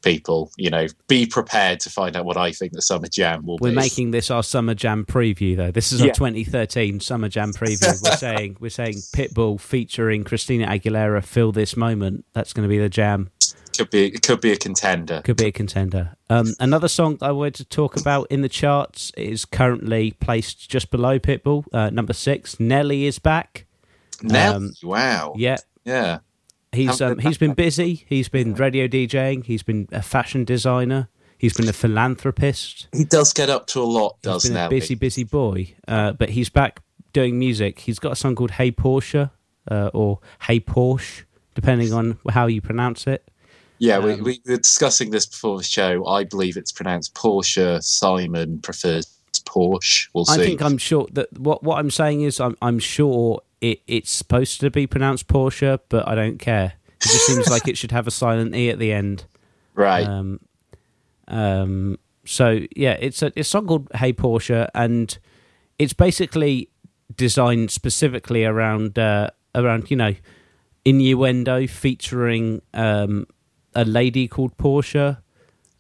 [SPEAKER 1] people. You know, be prepared to find out what I think the summer jam will be.
[SPEAKER 2] We're making this our summer jam preview, though. This is our
[SPEAKER 1] Yeah.
[SPEAKER 2] 2013 summer jam preview. We're *laughs* saying we're saying Pitbull featuring Christina Aguilera. Fill this moment. That's going to be the jam.
[SPEAKER 1] could be it could be a contender.
[SPEAKER 2] Could be a contender. Um, another song I wanted to talk about in the charts is currently placed just below Pitbull, uh, number six. Nelly is back.
[SPEAKER 1] Now,
[SPEAKER 2] um,
[SPEAKER 1] wow,
[SPEAKER 2] Yeah,
[SPEAKER 1] yeah,
[SPEAKER 2] he's um, he's been busy. He's been radio DJing. He's been a fashion designer. He's been a philanthropist.
[SPEAKER 1] he does get up to a lot,
[SPEAKER 2] He's
[SPEAKER 1] does
[SPEAKER 2] been a
[SPEAKER 1] Nelly?
[SPEAKER 2] busy, busy boy. Uh, but he's back doing music. He's got a song called "Hey Porsche" uh, or "Hey Porsche," depending on how you pronounce it.
[SPEAKER 1] Yeah, we,
[SPEAKER 2] Um,
[SPEAKER 1] we were discussing this before the show. I believe it's pronounced Porsche. Simon prefers Porsche. We'll see.
[SPEAKER 2] I think I'm sure that what what I'm saying is I'm I'm sure it it's supposed to be pronounced Porsche, but I don't care. It just seems like it *laughs* should have a silent e at the end.
[SPEAKER 1] right.
[SPEAKER 2] Um, um, so yeah, it's a it's a song called "Hey Porsche," and it's basically designed specifically around uh, around you know innuendo featuring um, a lady called Porsche, um,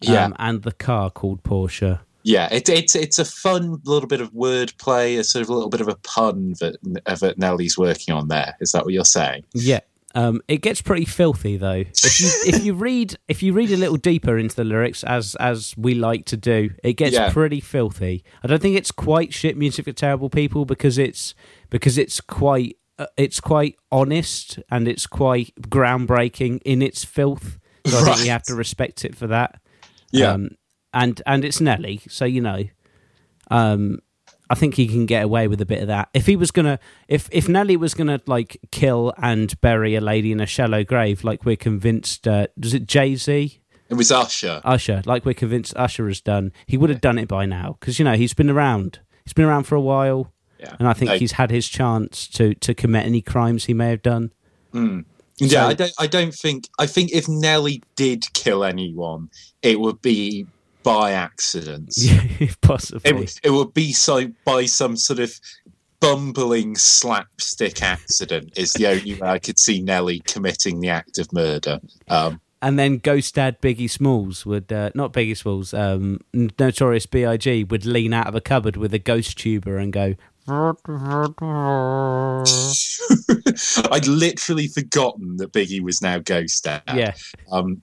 [SPEAKER 1] Yeah.
[SPEAKER 2] and the car called Porsche.
[SPEAKER 1] Yeah, it, it's it's a fun little bit of wordplay, a sort of a little bit of a pun that that Nelly's working on there. Is that what you're saying?
[SPEAKER 2] Yeah, Um, it gets pretty filthy though. If you if you read if you read a little deeper into the lyrics, as as we like to do, it gets
[SPEAKER 1] Yeah.
[SPEAKER 2] pretty filthy. I don't think it's quite shit music for terrible people because it's because it's quite uh, it's quite honest and it's quite groundbreaking in its filth. So I think you
[SPEAKER 1] Right.
[SPEAKER 2] have to respect it for that.
[SPEAKER 1] Yeah.
[SPEAKER 2] Um, and and it's Nelly, so you know, um, I think he can get away with a bit of that. If he was gonna, if if Nelly was gonna like kill and bury a lady in a shallow grave, like we're convinced, uh, does it Jay Z?
[SPEAKER 1] It was Usher.
[SPEAKER 2] Usher, like we're convinced Usher has done, he would have done it by now because you know he's been around. He's been around for a while,
[SPEAKER 1] Yeah.
[SPEAKER 2] and I think
[SPEAKER 1] No,
[SPEAKER 2] he's had his chance to to commit any crimes he may have done.
[SPEAKER 1] Yeah,
[SPEAKER 2] So-
[SPEAKER 1] I don't. I don't think. I think if Nelly did kill anyone, it would be by accident. *laughs*
[SPEAKER 2] Possibly.
[SPEAKER 1] It, it would be so by some sort of bumbling slapstick accident. Is the only way I could see Nelly committing the act of murder. Um,
[SPEAKER 2] and then Ghost Dad Biggie Smalls would uh, not Biggie Smalls, um, Notorious B.I.G. would lean out of a cupboard with a ghost tuber and go. *laughs*
[SPEAKER 1] I'd literally forgotten that Biggie was now Ghost Dad.
[SPEAKER 2] Yeah,
[SPEAKER 1] Um,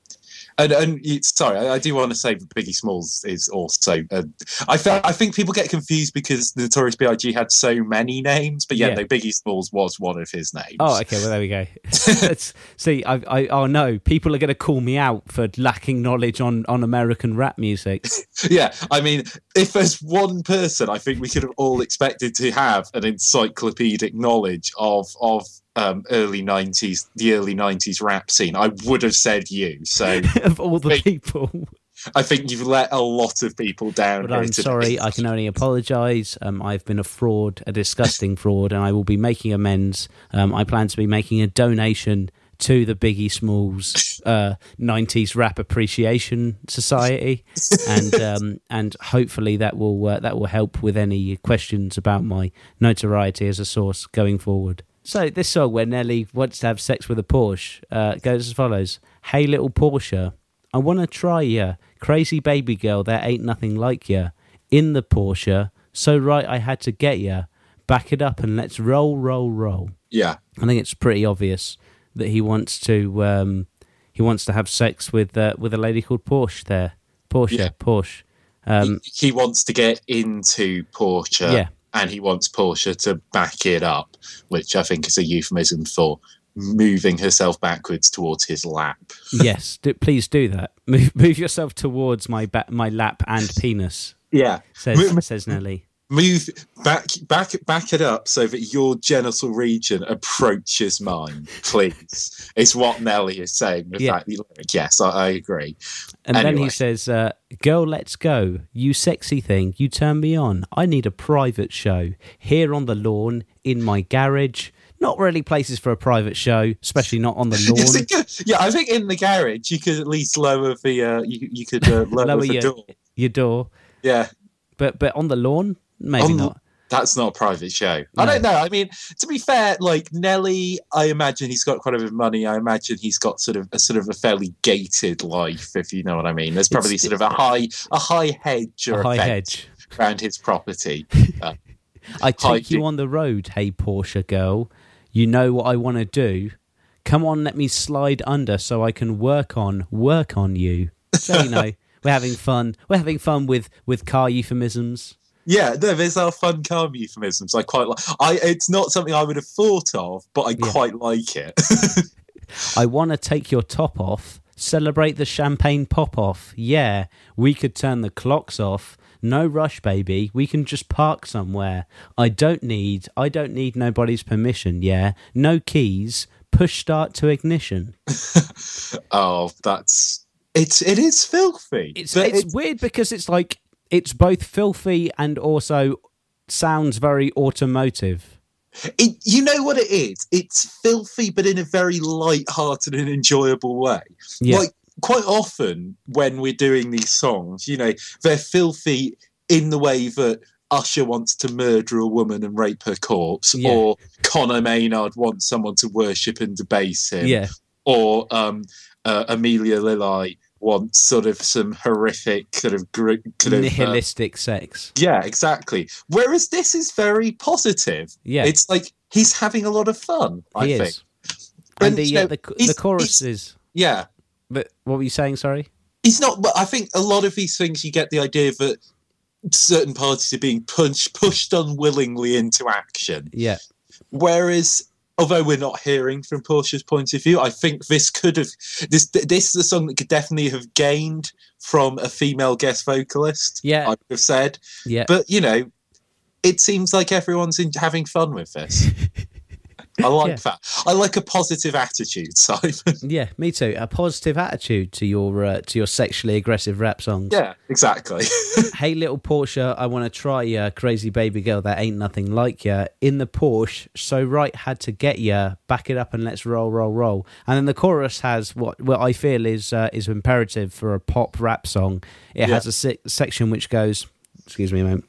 [SPEAKER 1] and and sorry, I, I do want to say that Biggie Smalls is also. Uh, I I think people get confused because the Notorious B.I.G. had so many names, but yeah,
[SPEAKER 2] Yeah.
[SPEAKER 1] no, Biggie Smalls was one of his names.
[SPEAKER 2] Oh, okay. Well, there we go. *laughs* See, I, I, oh no, people are going to call me out for lacking knowledge on, on American rap music. *laughs*
[SPEAKER 1] yeah. I mean, if there's one person, I think we could have all expected to have an encyclopedic knowledge of of um, early '90s, the early '90s rap scene. I would have said you. So *laughs*
[SPEAKER 2] of all the
[SPEAKER 1] Wait.
[SPEAKER 2] people,
[SPEAKER 1] I think you've let a lot of people down.
[SPEAKER 2] but I'm
[SPEAKER 1] today.
[SPEAKER 2] sorry. I can only apologise. Um, I've been a fraud, a disgusting *laughs* fraud, and I will be making amends. Um, I plan to be making a donation to the Biggie Smalls *laughs* uh, '90s Rap Appreciation Society, and um, and hopefully that will uh, that will help with any questions about my notoriety as a source going forward. So this song where Nelly wants to have sex with a Porsche uh, goes as follows: Hey little Porsche, I want to try ya, crazy baby girl. There ain't nothing like ya in the Porsche. So right, I had to get ya. Back it up and let's roll, roll, roll.
[SPEAKER 1] Yeah.
[SPEAKER 2] I think it's pretty obvious that he wants to um, he wants to have sex with uh, with a lady called Porsche. There, Porsche,
[SPEAKER 1] Yeah.
[SPEAKER 2] Porsche. Um,
[SPEAKER 1] he, he wants to get into Porsche,
[SPEAKER 2] Yeah.
[SPEAKER 1] And he wants Portia to back it up, which I think is a euphemism for moving herself backwards towards his lap.
[SPEAKER 2] yes, do, please do that. Move, move yourself towards my ba- my lap and penis.
[SPEAKER 1] Yeah,
[SPEAKER 2] Says
[SPEAKER 1] Move-
[SPEAKER 2] says Nelly.
[SPEAKER 1] Move back, back, back it up so that your genital region approaches mine, please. it's what Nelly is saying with
[SPEAKER 2] Yeah.
[SPEAKER 1] that lyric. Yes, I, I agree.
[SPEAKER 2] And then he says, uh, "Girl, let's go. You sexy thing. You turn me on. I need a private show here on the lawn in my garage. Not really places for a private show, especially not on the *laughs* lawn.
[SPEAKER 1] yeah, I think in the garage you could at least lower the uh, you, you could uh, lower,
[SPEAKER 2] Lower
[SPEAKER 1] the
[SPEAKER 2] your
[SPEAKER 1] door.
[SPEAKER 2] your door,
[SPEAKER 1] Yeah,
[SPEAKER 2] but but on the lawn, maybe
[SPEAKER 1] the-
[SPEAKER 2] not.
[SPEAKER 1] That's not a private show.
[SPEAKER 2] No.
[SPEAKER 1] I don't know. I mean, to be fair, like Nelly, I imagine he's got quite a bit of money. I imagine he's got sort of a sort of a fairly gated life, if you know what I mean. There's probably
[SPEAKER 2] It's-
[SPEAKER 1] sort of a high a high hedge or
[SPEAKER 2] A high hedge.
[SPEAKER 1] around his property. *laughs*
[SPEAKER 2] Uh, I take you on the road, hey Porsche girl. You know what I want to do. Come on, let me slide under so I can work on work on you. So you know we're having fun. We're having fun with with car euphemisms.
[SPEAKER 1] Yeah, no, there's our fun car euphemisms. I quite like. I it's not something I would have thought of, but I
[SPEAKER 2] Yeah.
[SPEAKER 1] quite like it. *laughs*
[SPEAKER 2] I want to take your top off. Celebrate the champagne pop off. Yeah, we could turn the clocks off. No rush, baby. We can just park somewhere. I don't need. I don't need nobody's permission. Yeah, no keys. Push start to ignition. *laughs*
[SPEAKER 1] oh, that's it's it is filthy.
[SPEAKER 2] It's
[SPEAKER 1] but
[SPEAKER 2] it's weird because it's like it's both filthy and also sounds very automotive.
[SPEAKER 1] It, you know what it is? It's filthy, but in a very light-hearted and enjoyable way.
[SPEAKER 2] Yeah.
[SPEAKER 1] Like quite often when we're doing these songs, you know, they're filthy in the way that Usher wants to murder a woman and rape her corpse,
[SPEAKER 2] Yeah.
[SPEAKER 1] or Conor Maynard wants someone to worship and debase him,
[SPEAKER 2] Yeah,
[SPEAKER 1] or um, uh, Amelia Lily wants sort of some horrific sort of gr- kind of uh,
[SPEAKER 2] nihilistic sex.
[SPEAKER 1] yeah, exactly. Whereas this is very positive.
[SPEAKER 2] Yeah,
[SPEAKER 1] It's like he's having a lot of fun. I
[SPEAKER 2] he
[SPEAKER 1] think.
[SPEAKER 2] is. And
[SPEAKER 1] And,
[SPEAKER 2] the
[SPEAKER 1] you
[SPEAKER 2] uh,
[SPEAKER 1] know,
[SPEAKER 2] the, the
[SPEAKER 1] he's-
[SPEAKER 2] choruses.
[SPEAKER 1] Yeah,
[SPEAKER 2] But what were you saying? Sorry.
[SPEAKER 1] it's not. But I think a lot of these things, you get the idea that certain parties are being pushed pushed unwillingly into action.
[SPEAKER 2] Yeah.
[SPEAKER 1] Whereas, although we're not hearing from Portia's point of view, I think this could have this this is a song that could definitely have gained from a female guest vocalist.
[SPEAKER 2] Yeah.
[SPEAKER 1] I would have said.
[SPEAKER 2] Yeah.
[SPEAKER 1] But you know, it seems like everyone's in, having fun with this. *laughs* I like
[SPEAKER 2] Yeah.
[SPEAKER 1] that. I like a positive attitude, *laughs* Simon.
[SPEAKER 2] Yeah, me too. A positive attitude to your uh, to your sexually aggressive rap songs.
[SPEAKER 1] yeah, exactly. *laughs*
[SPEAKER 2] Hey, little Porsche, I want to try ya. Crazy baby girl, that ain't nothing like ya. In the Porsche, so right had to get ya. Back it up and let's roll, roll, roll. And then the chorus has what what I feel is uh, is imperative for a pop rap song. It
[SPEAKER 1] Yeah.
[SPEAKER 2] has a se- section which goes, excuse me a moment.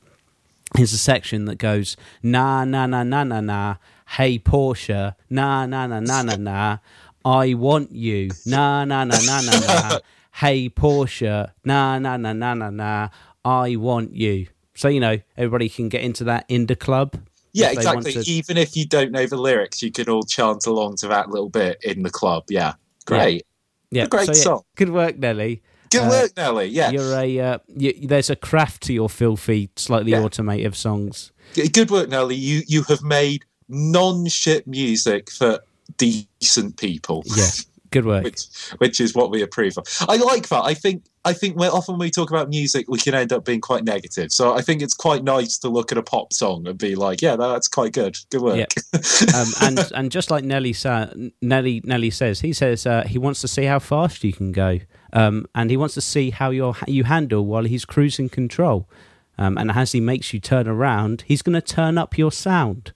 [SPEAKER 2] Here's a section that goes na na na na na na. Hey Porsche, na na na na na na. I want you, na na na na na na. *laughs* Hey Porsche, na na na na na na. I want you. So you know everybody can get into that in the club.
[SPEAKER 1] yeah,
[SPEAKER 2] if they want
[SPEAKER 1] exactly.
[SPEAKER 2] to-
[SPEAKER 1] Even if you don't know the lyrics, you can all chant along to that little bit in the club. Yeah, great.
[SPEAKER 2] Yeah,
[SPEAKER 1] A great
[SPEAKER 2] so, yeah,
[SPEAKER 1] song.
[SPEAKER 2] Good work, Nelly.
[SPEAKER 1] Good
[SPEAKER 2] Uh,
[SPEAKER 1] work, Nelly. Yeah,
[SPEAKER 2] You're a uh, you, there's a craft to your filthy, slightly
[SPEAKER 1] Yeah.
[SPEAKER 2] automative songs.
[SPEAKER 1] Good work, Nelly. You you have made non-shit music for decent people.
[SPEAKER 2] Yeah, good work.
[SPEAKER 1] which which is what we approve of. I like that. I think I think when often we talk about music, we can end up being quite negative. So I think it's quite nice to look at a pop song and be like, yeah, that's quite good. Good work.
[SPEAKER 2] Yeah. *laughs* um, and and just like Nelly sa- Nelly Nelly says, he says uh, he wants to see how fast you can go, um, and he wants to see how you you handle while he's cruising control, um, and as he makes you turn around, he's going to turn up your sound.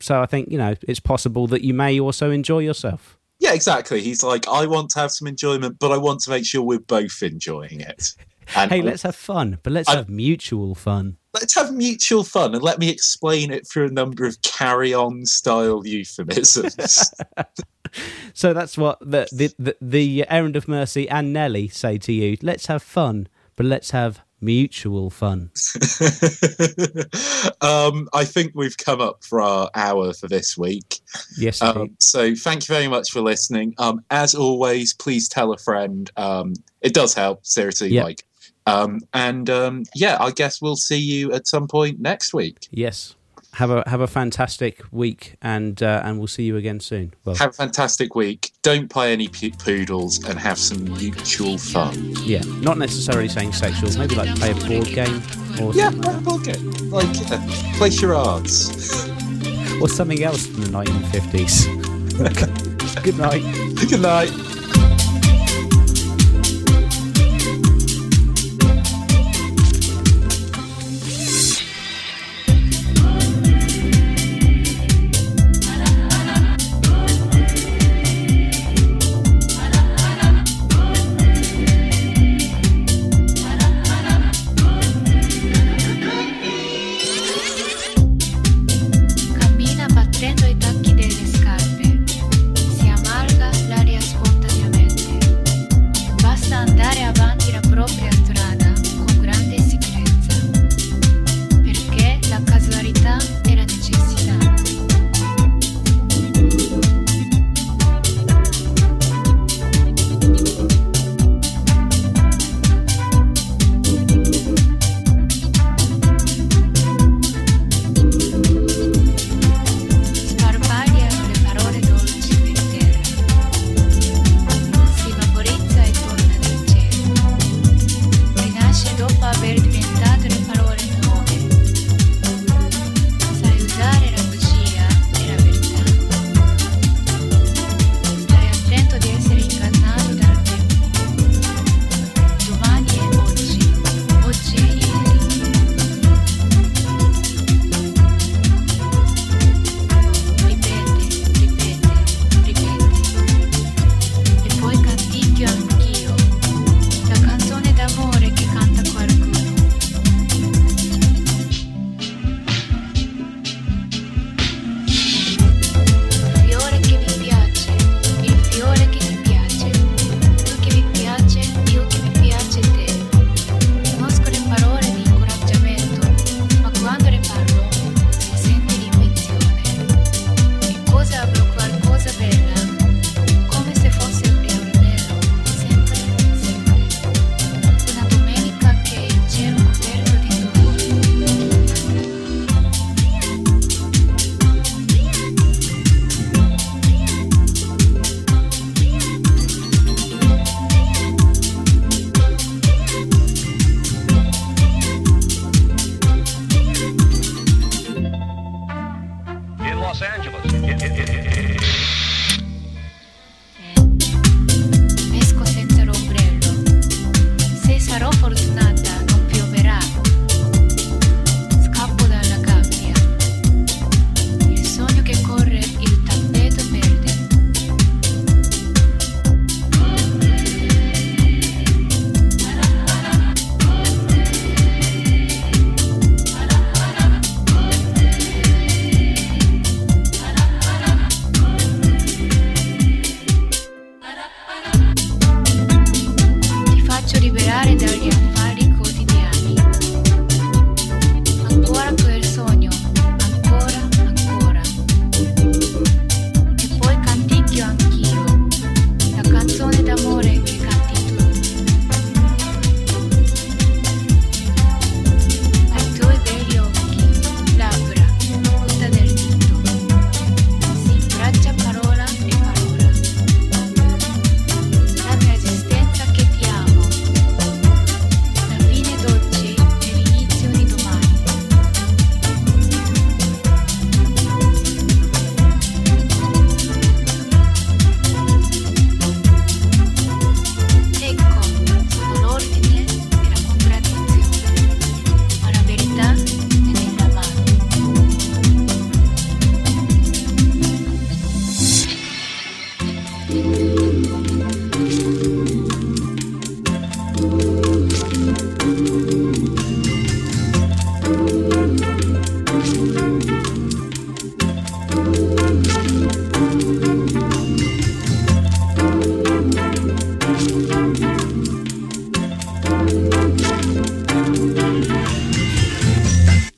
[SPEAKER 2] So I think you know it's possible that you may also enjoy yourself.
[SPEAKER 1] Yeah, exactly. He's like, I want to have some enjoyment, but I want to make sure we're both enjoying it. And
[SPEAKER 2] Hey, let's have fun, but let's
[SPEAKER 1] I-
[SPEAKER 2] have mutual fun.
[SPEAKER 1] let's have mutual fun and let me explain it through a number of carry-on style euphemisms. *laughs*
[SPEAKER 2] So that's what the the the, the errand of mercy and Nelly say to you. Let's have fun, but let's have mutual fun. *laughs*
[SPEAKER 1] um, I think we've come up for our hour for this week.
[SPEAKER 2] Yes.
[SPEAKER 1] Um, so thank you very much for listening. Um, as always, please tell a friend. Um, it does help, seriously.
[SPEAKER 2] Yeah.
[SPEAKER 1] Like, um, and um, yeah, I guess we'll see you at some point next week.
[SPEAKER 2] Yes. Have a have a fantastic week, and uh, and we'll see you again soon. Well,
[SPEAKER 1] Have a fantastic week. Don't play any p- poodles and have some mutual fun.
[SPEAKER 2] yeah, not necessarily saying sexual. Maybe like play a board game or
[SPEAKER 1] Yeah, play a board game. Like, uh, play charades.
[SPEAKER 2] or something else from the 1950s. *laughs* Good night.
[SPEAKER 1] Good night.